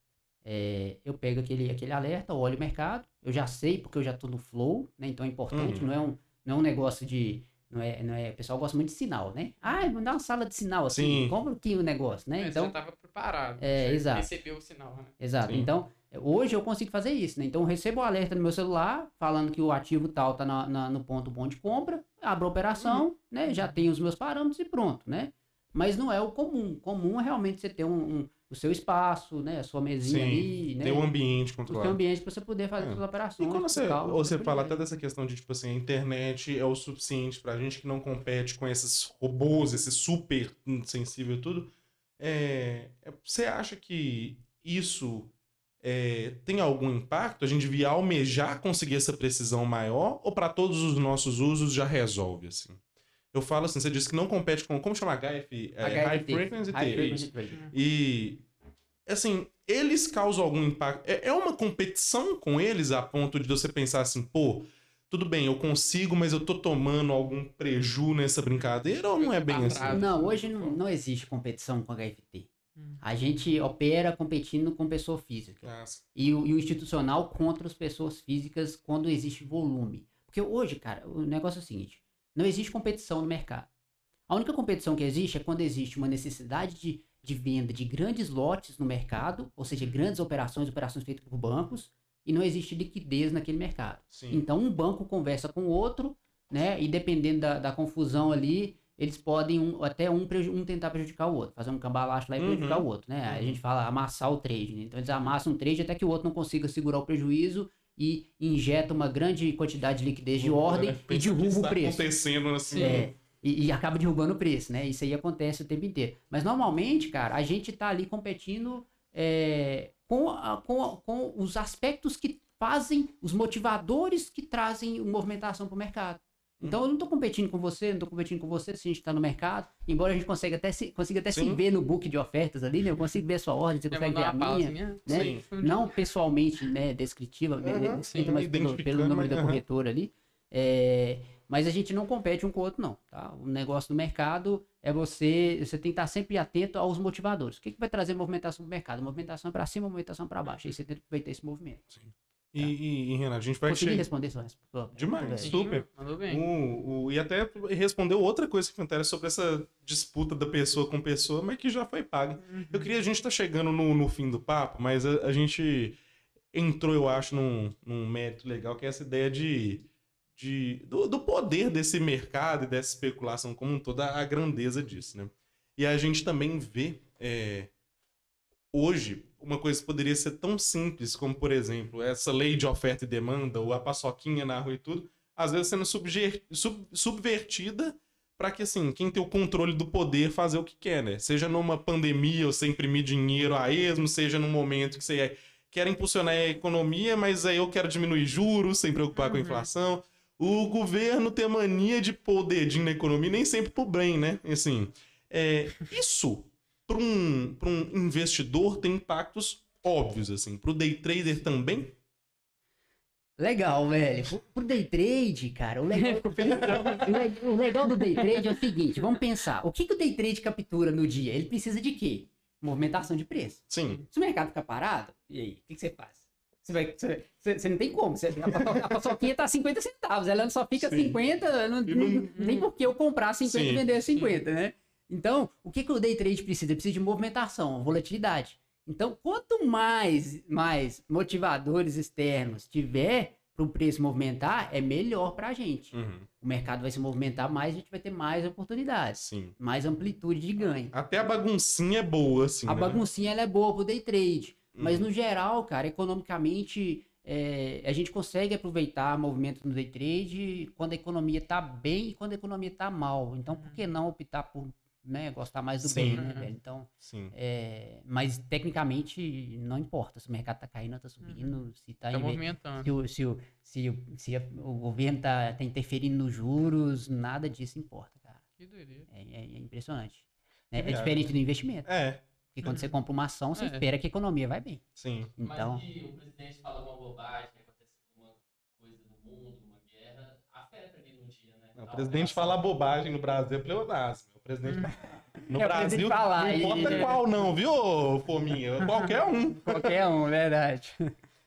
é, eu pego aquele, aquele alerta, olho o mercado, eu já sei porque eu já tô no flow, né? Então é importante, Uhum. não é um, não é um negócio de não é, não é, o pessoal gosta muito de sinal, né? Ah, dá uma sala de sinal assim, Sim. compra aqui o negócio, né? Mas Então, já tava preparado. É, você exato. Recebeu o sinal, né? exato. Sim. Então, hoje eu consigo fazer isso, né? Então, eu recebo o alerta no meu celular, falando que o ativo tal tá na, na- no ponto bom de compra, abro a operação, Uhum. né? Já tenho os meus parâmetros e pronto, né? Mas não é o comum. Comum é realmente você ter um, um- o seu espaço, né? A sua mesinha Sim, ali, né? Tem um ambiente o seu controlado. ambiente para você poder fazer É. suas E operações. quando com você, ou você fala até dessa questão de, tipo assim, a internet é o suficiente pra gente que não compete com esses robôs, esse super sensível e tudo, é, é- você acha que isso é, tem algum impacto? A gente devia almejar conseguir essa precisão maior ou pra todos os nossos usos já resolve, assim? Eu falo assim, você disse que não compete com, como chama HF? É, High HFT, Frequency High. Frequency. E, assim, eles causam algum impacto? É, é uma competição com eles a ponto de você pensar assim, pô, tudo bem, eu consigo, mas eu tô tomando algum preju nessa brincadeira ou não é bem assim? Não, hoje não, não existe competição com HFT. Hum. A gente opera competindo com pessoa física. Nossa. E o, e o institucional contra as pessoas físicas quando existe volume. Porque hoje, cara, o negócio é o seguinte: não existe competição no mercado. A única competição que existe é quando existe uma necessidade de, de venda de grandes lotes no mercado, ou seja, grandes operações, operações feitas por bancos, e não existe liquidez naquele mercado. Sim. Então, um banco conversa com o outro, né? E dependendo da, da confusão ali, eles podem um- até um, um tentar prejudicar o outro, fazer um cambalacho lá e Uhum. prejudicar o outro, né? Aí a Uhum. gente fala amassar o trade, né? Então eles amassam o trade até que o outro não consiga segurar o prejuízo e injeta uma grande quantidade de liquidez de ordem e derruba está o preço. acontecendo assim. É, e, e acaba derrubando o preço, né? Isso aí acontece o tempo inteiro. Mas normalmente, cara, a gente tá ali competindo é, com, a- com, a- com os aspectos que fazem, os motivadores que trazem movimentação para o mercado. Então eu não estou competindo com você, não estou competindo com você se a gente está no mercado, embora a gente consiga até se, consiga até se Sim. ver no book de ofertas ali, né? Eu consigo ver a sua ordem, você consegue ver a minha né? Sim. Não pessoalmente, né, descritiva, descrita, sim, mas pelo, pelo mas, da corretora ali. É, mas a gente não compete um com o outro, não. Tá? O negócio do mercado é você. Você tem que estar sempre atento aos motivadores. O que, que vai trazer movimentação para o mercado? Movimentação para cima, movimentação para baixo. Aí você tem que aproveitar esse movimento. E, e, e, Renato, a gente vai Consegui chegar. responder sua resposta? Demais. Sim, Super. Mandou bem. O, o- e até respondeu outra coisa que me interessa sobre essa disputa da pessoa com pessoa, mas que já foi paga. Eu queria, a gente tá chegando no, no fim do papo, mas a, a gente entrou, eu acho, num, num mérito legal, que é essa ideia de, de do, do poder desse mercado e dessa especulação como um todo, a, a grandeza disso, né? E a gente também vê é, hoje uma coisa que poderia ser tão simples como, por exemplo, essa lei de oferta e demanda, ou a paçoquinha na rua e tudo, às vezes sendo subger- sub- subvertida para que, assim, quem tem o controle do poder fazer o que quer, né? Seja numa pandemia, você imprimir dinheiro a esmo, seja num momento que você quer impulsionar a economia, mas aí eu quero diminuir juros sem preocupar com a Uhum. inflação. O governo tem mania de pôr o dedinho na economia, nem sempre pro bem, né? Assim, é, isso para um, pra um investidor tem impactos óbvios, assim. Pro day trader também? Legal, velho. Pro- day trade, cara, o legal, o le- o legal do day trade é o seguinte, vamos pensar. O que, que o day trade captura no dia? Ele precisa de quê? Movimentação de preço. Sim. Se o mercado ficar parado, e aí? O que, que você faz? Você, vai, você, você- não tem como. Você, a, paço- a paçoquinha tá 50 centavos, ela só fica Sim. 50, não, E não- não tem por que eu comprar 50 e Sim. vender 50, né? Então, o que, que o day trade precisa? Precisa de movimentação, volatilidade. Então, quanto mais, mais motivadores externos tiver para o preço movimentar, é melhor para a gente. Uhum. O mercado vai se movimentar mais, a gente vai ter mais oportunidades, Sim. mais amplitude de ganho. Até a baguncinha é boa, assim. A né? baguncinha ela é boa pro day trade. Mas Uhum. no geral, cara, economicamente, é, a gente consegue aproveitar movimento no day trade quando a economia tá bem e quando a economia tá mal. Então, por que não optar por né, gostar mais do bem, né, Uhum. velho? Então, Sim. é, mas tecnicamente não importa se o mercado tá caindo ou tá subindo, se tá, Tá movimentando. se, o, se, o, se, o, se a- o governo tá, tá interferindo nos juros, nada disso importa, cara. Que doideira. É, é- é impressionante. né? É, verdade. diferente do investimento. É, Porque quando você compra uma ação, você É. espera que a economia vai bem. sim. Então, Mas que o presidente fala uma bobagem, acontece alguma coisa no mundo, uma guerra, afeta ali no dia, né? Não, o A presidente fala bobagem no Brasil é pleonasmo. Presidente. No É, Brasil, falar, não importa e- qual, não, viu, Fominha? Qualquer um. qualquer um, verdade.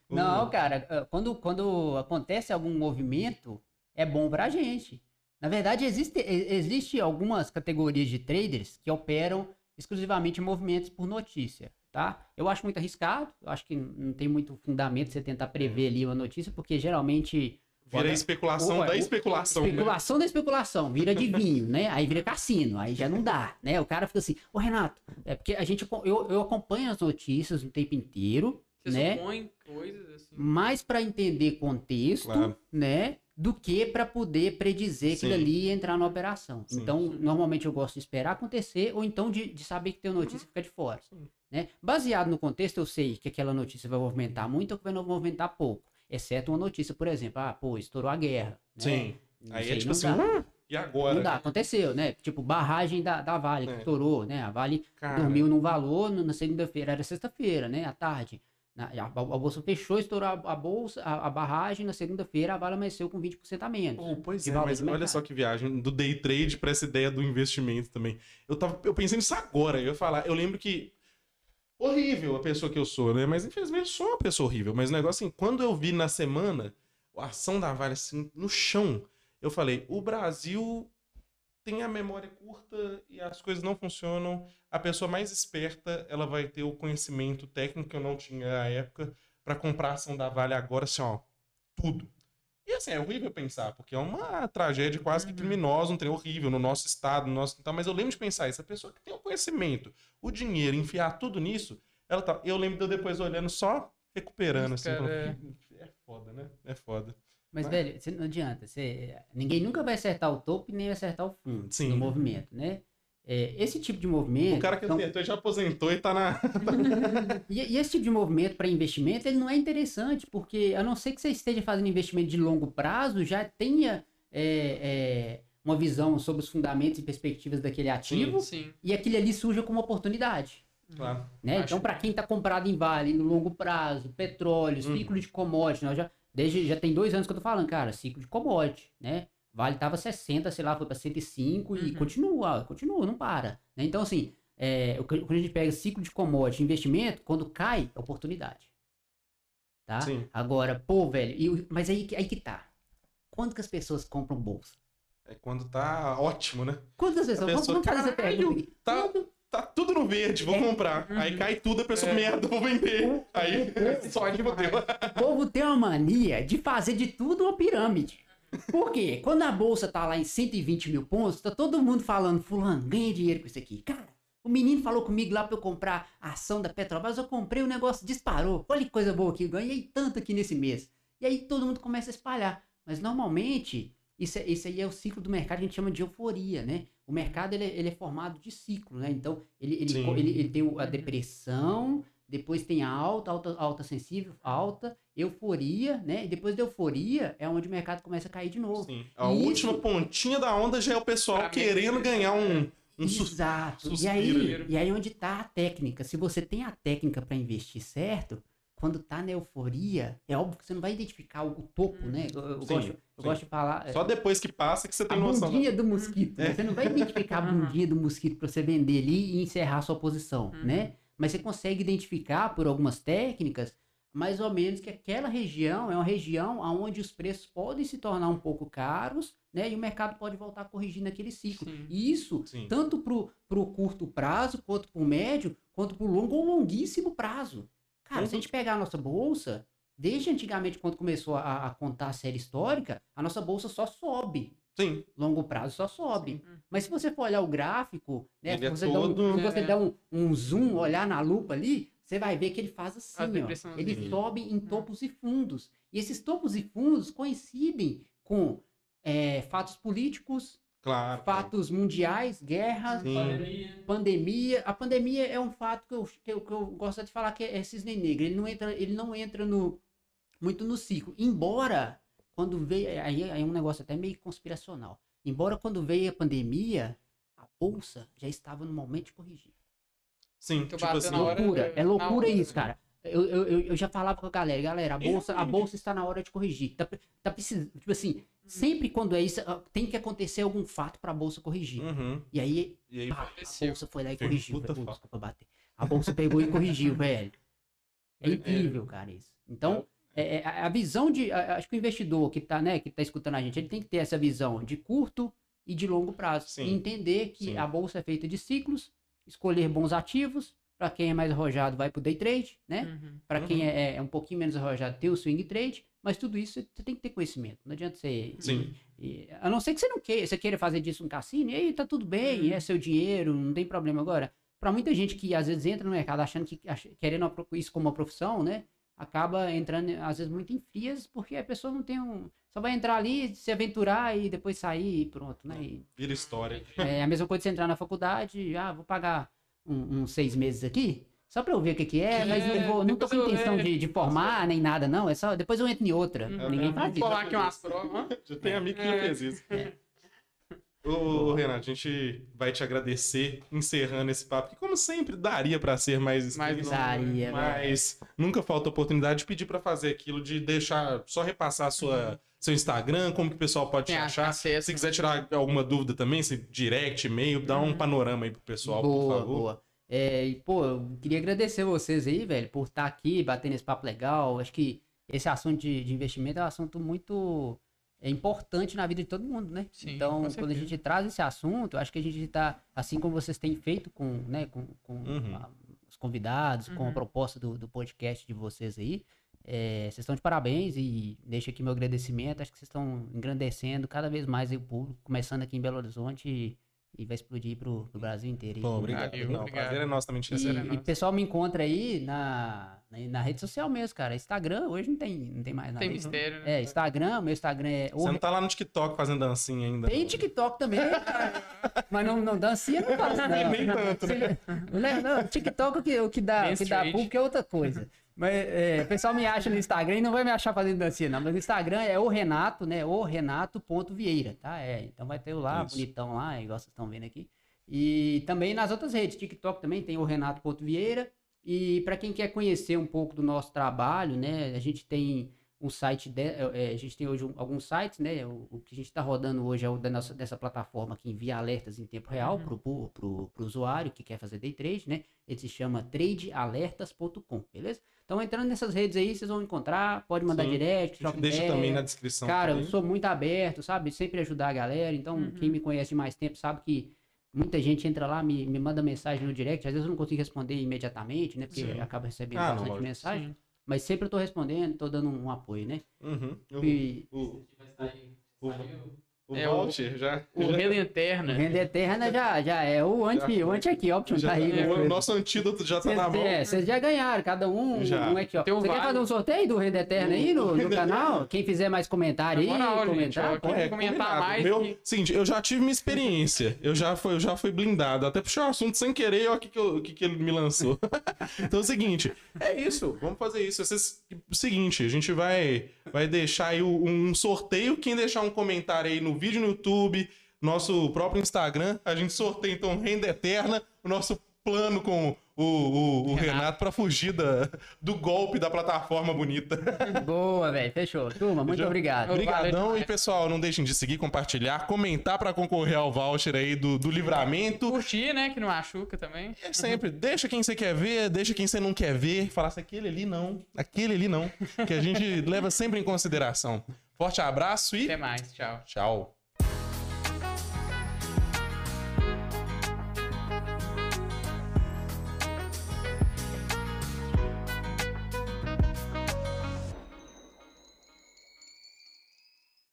O- Não, cara, ah, quando, quando acontece algum movimento, é bom pra gente. Na verdade, existe, existe algumas categorias de traders que operam exclusivamente movimentos por notícia, tá? Eu acho muito arriscado, eu acho que não tem muito fundamento você tentar prever ali uma notícia, porque geralmente Vira especulação Opa, da especulação. né? Especulação da especulação, vira adivinho, né? Aí vira cassino, aí já não dá, né? O cara fica assim, ô Renato, é porque a gente, eu, eu acompanho as notícias o tempo inteiro, Você né? supõe coisas assim. Mais para entender contexto, Claro. né? Do que para poder predizer aquilo Sim. ali e entrar na operação. Sim. Então, normalmente eu gosto de esperar acontecer ou então de, de saber que tem uma notícia e ficar de fora. Sim. Né? Baseado no contexto, eu sei que aquela notícia vai movimentar muito ou que vai movimentar pouco. Exceto uma notícia, por exemplo, ah, pô, estourou a guerra. né? Sim. Isso Aí é tipo não assim, dá. "Hum, e agora? Não dá, aconteceu, né? Tipo, barragem da, da Vale, que É. estourou, né? A Vale Cara, dormiu num valor na segunda-feira, era sexta-feira, né? À tarde. Na- a, a- bolsa fechou, estourou a, a bolsa, a, a barragem, na segunda-feira a Vale amanheceu com 20% a menos. Pô, pois é, mas olha só que viagem do day trade pra essa ideia do investimento também. Eu, tava, eu pensei nisso agora, eu ia falar. Eu lembro que. Horrível a pessoa que eu sou, né? Mas infelizmente sou uma pessoa horrível. Mas o negócio assim, quando eu vi na semana a ação da Vale assim, no chão, eu falei: o Brasil tem a memória curta e as coisas não funcionam. A pessoa mais esperta, ela vai ter o conhecimento técnico que eu não tinha à época pra comprar a ação da Vale agora, assim, ó, tudo. E assim, é horrível pensar, porque é uma tragédia quase que Uhum. criminosa, um trem horrível no nosso estado, no nosso quintal, mas eu lembro de pensar, essa pessoa que tem o conhecimento, o dinheiro, enfiar tudo nisso, ela tá. Eu lembro de eu depois olhando só recuperando, Isso, assim. cara, falando, é foda, né? É foda. Mas, Mas- velho, não adianta. Você, ninguém nunca vai acertar o topo e nem vai acertar o fundo Sim. do movimento, né? É, esse tipo de movimento. O cara que então- acertou já aposentou e tá na. E, e esse tipo de movimento para investimento, ele não é interessante, porque a não ser que você esteja fazendo investimento de longo prazo, já tenha é, é, uma visão sobre os fundamentos e perspectivas daquele ativo, Sim. e aquele ali surja como oportunidade. Claro. Né? Então, para quem está comprado em vale, no longo prazo, petróleo, Uhum. ciclo de commodity, nós já, desde, já tem dois anos que eu tô falando, cara, ciclo de commodity, né? Vale tava 60, sei lá, foi para 105 e Uhum. continua, continua, não para. né? Então, assim, é, quando a gente pega ciclo de commodity, investimento, quando cai, é oportunidade. Tá? Sim. Agora, pô, velho, e o- mas aí, que- aí que tá. Quanto que as pessoas compram bolsa? É quando tá ótimo, né? Quantas pessoas? Vamos, pessoa, vamos fazer essa "Caralho, pergunta aqui. tá- Tá tudo no verde, vou É. comprar. Aí Uhum. cai tudo, a pessoa, É. merda, vou vender. Aí, só que fodeu. O povo tem uma mania de fazer de tudo uma pirâmide. Por quê? Quando a bolsa tá lá em 120 mil pontos, tá todo mundo falando, fulano, ganha dinheiro com isso aqui. Cara, o menino falou comigo lá pra eu comprar a ação da Petrobras, eu comprei, o negócio disparou. Olha que coisa boa aqui, eu ganhei tanto aqui nesse mês. E aí todo mundo começa a espalhar. Mas normalmente, isso, é- isso aí é o ciclo do mercado que a gente chama de euforia, né? O mercado ele, é- ele é formado de ciclo, né? Então, ele, ele, ele, ele tem a depressão, depois tem a alta, alta, alta sensível, alta, euforia, né? E depois da euforia é onde o mercado começa a cair de novo. Sim. A Isso- última pontinha da onda já é o pessoal Pra mim, querendo é- ganhar um, um sus- Exato. E suspiro aí, ali. e aí onde tá a técnica? Se você tem a técnica para investir certo, quando tá na euforia, é óbvio que você não vai identificar o, topo, né? Eu, eu Sim, gosto, eu sim. gosto de falar. é, Só depois que passa que você a tem noção. bundinha do mosquito. É. né? Você não vai identificar a bundinha do mosquito para você vender ali e encerrar a sua posição, Uhum. né? Mas você consegue identificar por algumas técnicas, mais ou menos, que aquela região é uma região onde os preços podem se tornar um pouco caros, né? E o mercado pode voltar a corrigir naquele ciclo. Sim. Isso, Sim. tanto pro, pro curto prazo, quanto pro médio, quanto pro longo ou longuíssimo prazo. Cara, se a gente pegar a nossa bolsa, desde antigamente, quando começou a, a contar a série histórica, a nossa bolsa só sobe Sim. longo prazo só sobe. Mas se você for olhar o gráfico, né, Ele se é você, dá um, todo- se você É. der um, um zoom, olhar na lupa ali, você vai ver que ele faz A assim, ó. Ele sobe em topos e fundos. E esses topos e fundos coincidem com é, fatos políticos, Claro. fatos mundiais, guerras, Sim. Pandemia. pandemia. A pandemia é um fato que eu, que eu, que eu gosto de falar que é, é cisne negro. Ele não entra, ele não entra no, muito no ciclo. Embora, quando veio. Aí, aí é um negócio até meio conspiracional. Embora quando veio a pandemia, a bolsa já estava no momento de corrigir. Sim, tipo assim. hora- loucura. É loucura isso, né? cara. Eu, eu, eu- já falava com a galera, galera, a bolsa, a bolsa está na hora de corrigir. Tá, tá precisando, tipo assim, sempre quando é isso, ah, tem que acontecer algum fato para a bolsa corrigir. Uhum. E aí, E aí, pá, a bolsa foi lá e Fez corrigiu. puta. Desculpa bater. A bolsa pegou e corrigiu, velho. É É. incrível, cara, isso. Então, é, é, a a visão de. Acho que o investidor que tá, né, que tá escutando a gente, ele tem que ter essa visão de curto e de longo prazo. Sim. E entender que Sim. a bolsa é feita de ciclos, escolher bons ativos. Para quem é mais arrojado, vai pro day trade, né? Uhum. Para quem Uhum. é, é um pouquinho menos arrojado, ter o swing trade. Mas tudo isso você tem que ter conhecimento. Não adianta você. Sim. e- a não ser que você não queira, você queira fazer disso um cassino, e aí tá tudo bem, Uhum. é seu dinheiro, não tem problema. Agora, para muita gente que às vezes entra no mercado achando que ach- querendo uma isso como uma profissão, né? Acaba entrando, às vezes, muito em frias, porque a pessoa não tem um. Só vai entrar ali, se aventurar e depois sair e pronto, né? E Vira história. é a mesma coisa de você entrar na faculdade, ah, vou pagar um- uns seis meses aqui, só pra eu ver o que, que é, mas não, vou, não tô com eu- intenção é, de, de formar nem nada, não. É só. Depois eu entro em outra. Uhum. Ninguém faz Vou isso. colar aqui umas provas. Já tem amigo que já É. fez isso. Ô, Renato, a gente vai te agradecer encerrando esse papo, que como sempre daria pra ser mais Mais extenso, Daria, velho. mas nunca falta oportunidade de pedir pra fazer aquilo, de deixar, só repassar a sua, seu Instagram, como que o pessoal pode te achar. acesso. Se quiser tirar alguma dúvida também, se direct, e-mail, dá um Uhum. panorama aí pro pessoal, por boa, favor. boa. É, e, pô, eu queria agradecer vocês aí, velho, por estar aqui, batendo esse papo legal. Acho que esse assunto de, de investimento é um assunto muito é importante na vida de todo mundo, né? Sim, então, quando a gente traz esse assunto, acho que a gente tá, assim como vocês têm feito com, né, com, com Uhum. a- os convidados, com a Uhum. proposta do, do podcast de vocês aí, é, vocês estão de parabéns e deixo aqui meu agradecimento. Acho que vocês estão engrandecendo cada vez mais o público, começando aqui em Belo Horizonte e, e vai explodir pro, pro Brasil inteiro. Pô, obrigado. Valeu, Não, o obrigado. prazer é nosso também te E, receber. Prazer é e o pessoal me encontra aí na, na, na rede social mesmo, cara. Instagram, hoje não tem, não tem mais nada. Tem né? mistério, né? É, Instagram, meu Instagram é. Você não tá lá no TikTok fazendo dancinha ainda. Tem não. TikTok também, mas não, não dancinha não faço, não. Nem tanto, né? Não, não, TikTok o que, o que dá, o que dá público é outra coisa. Mas é, o pessoal me acha no Instagram e não vai me achar fazendo dancinha, não. Mas no Instagram é o Renato, né? O Renato.vieira, tá? É, então vai ter o lá, Isso. bonitão lá, igual vocês estão vendo aqui. E também nas outras redes, TikTok também tem o Renato.vieira. E para quem quer conhecer um pouco do nosso trabalho, né? A gente tem um site, de, é, a gente tem hoje um- alguns sites, né? O, o que a gente está rodando hoje é o da nossa, dessa plataforma que envia alertas em tempo real Uhum. pro, pro, pro usuário que quer fazer day trade, né? Ele se chama tradealertas.com, beleza? Então entrando nessas redes aí, vocês vão encontrar, pode mandar Sim. direct, troca deixa ideia. também na descrição. Cara, eu também. sou muito aberto, sabe? Sempre ajudar a galera. Então, Uhum. quem me conhece de mais tempo sabe que muita gente entra lá, me, me manda mensagem no direct. Às vezes eu não consigo responder imediatamente, né? Porque Sim. acaba recebendo Ah, bastante lógico. mensagem. Sim. Mas sempre eu tô respondendo, tô dando um apoio, né? Uhum. Eu- E o, o- Saiu. O É, o- voucher já. O já- Relenterna. Renda eterna já, já é o anti, o anti aqui, option já- tá aí. o né? nosso antídoto já tá na mão. é, vocês já ganharam, cada um Já. um aqui, ó. Tem um Você quer vale. fazer um sorteio do Renda Eterna aí no, no canal? Quem fizer mais comentário aí, Na moral, gente, comentar, ó, quem comentar combinado. mais Meu, que- Seguinte, eu já tive minha experiência. Eu já fui, eu já fui blindado. Até puxei o assunto sem querer, olha o que, que, eu- o que, que ele me lançou. então é o seguinte, é isso. Vamos fazer isso. Vocês, o seguinte, a gente vai, vai deixar aí o- um sorteio. Quem deixar um comentário aí no vídeo no YouTube, nosso próprio Instagram, a gente sorteia então Renda Eterna, o nosso plano com o, o, o Renato para fugir da, do golpe da plataforma bonita. Boa, velho, fechou. Turma, muito Já- obrigado. Obrigadão e pessoal, não deixem de seguir, compartilhar, comentar para concorrer ao voucher aí do, do livramento. Curtir, né? Que não machuca também. É sempre, deixa quem você quer ver, deixa quem você não quer ver, falar se aquele ali não, aquele ali não, que a gente leva sempre em consideração. Forte abraço e. Até mais. Tchau. Tchau.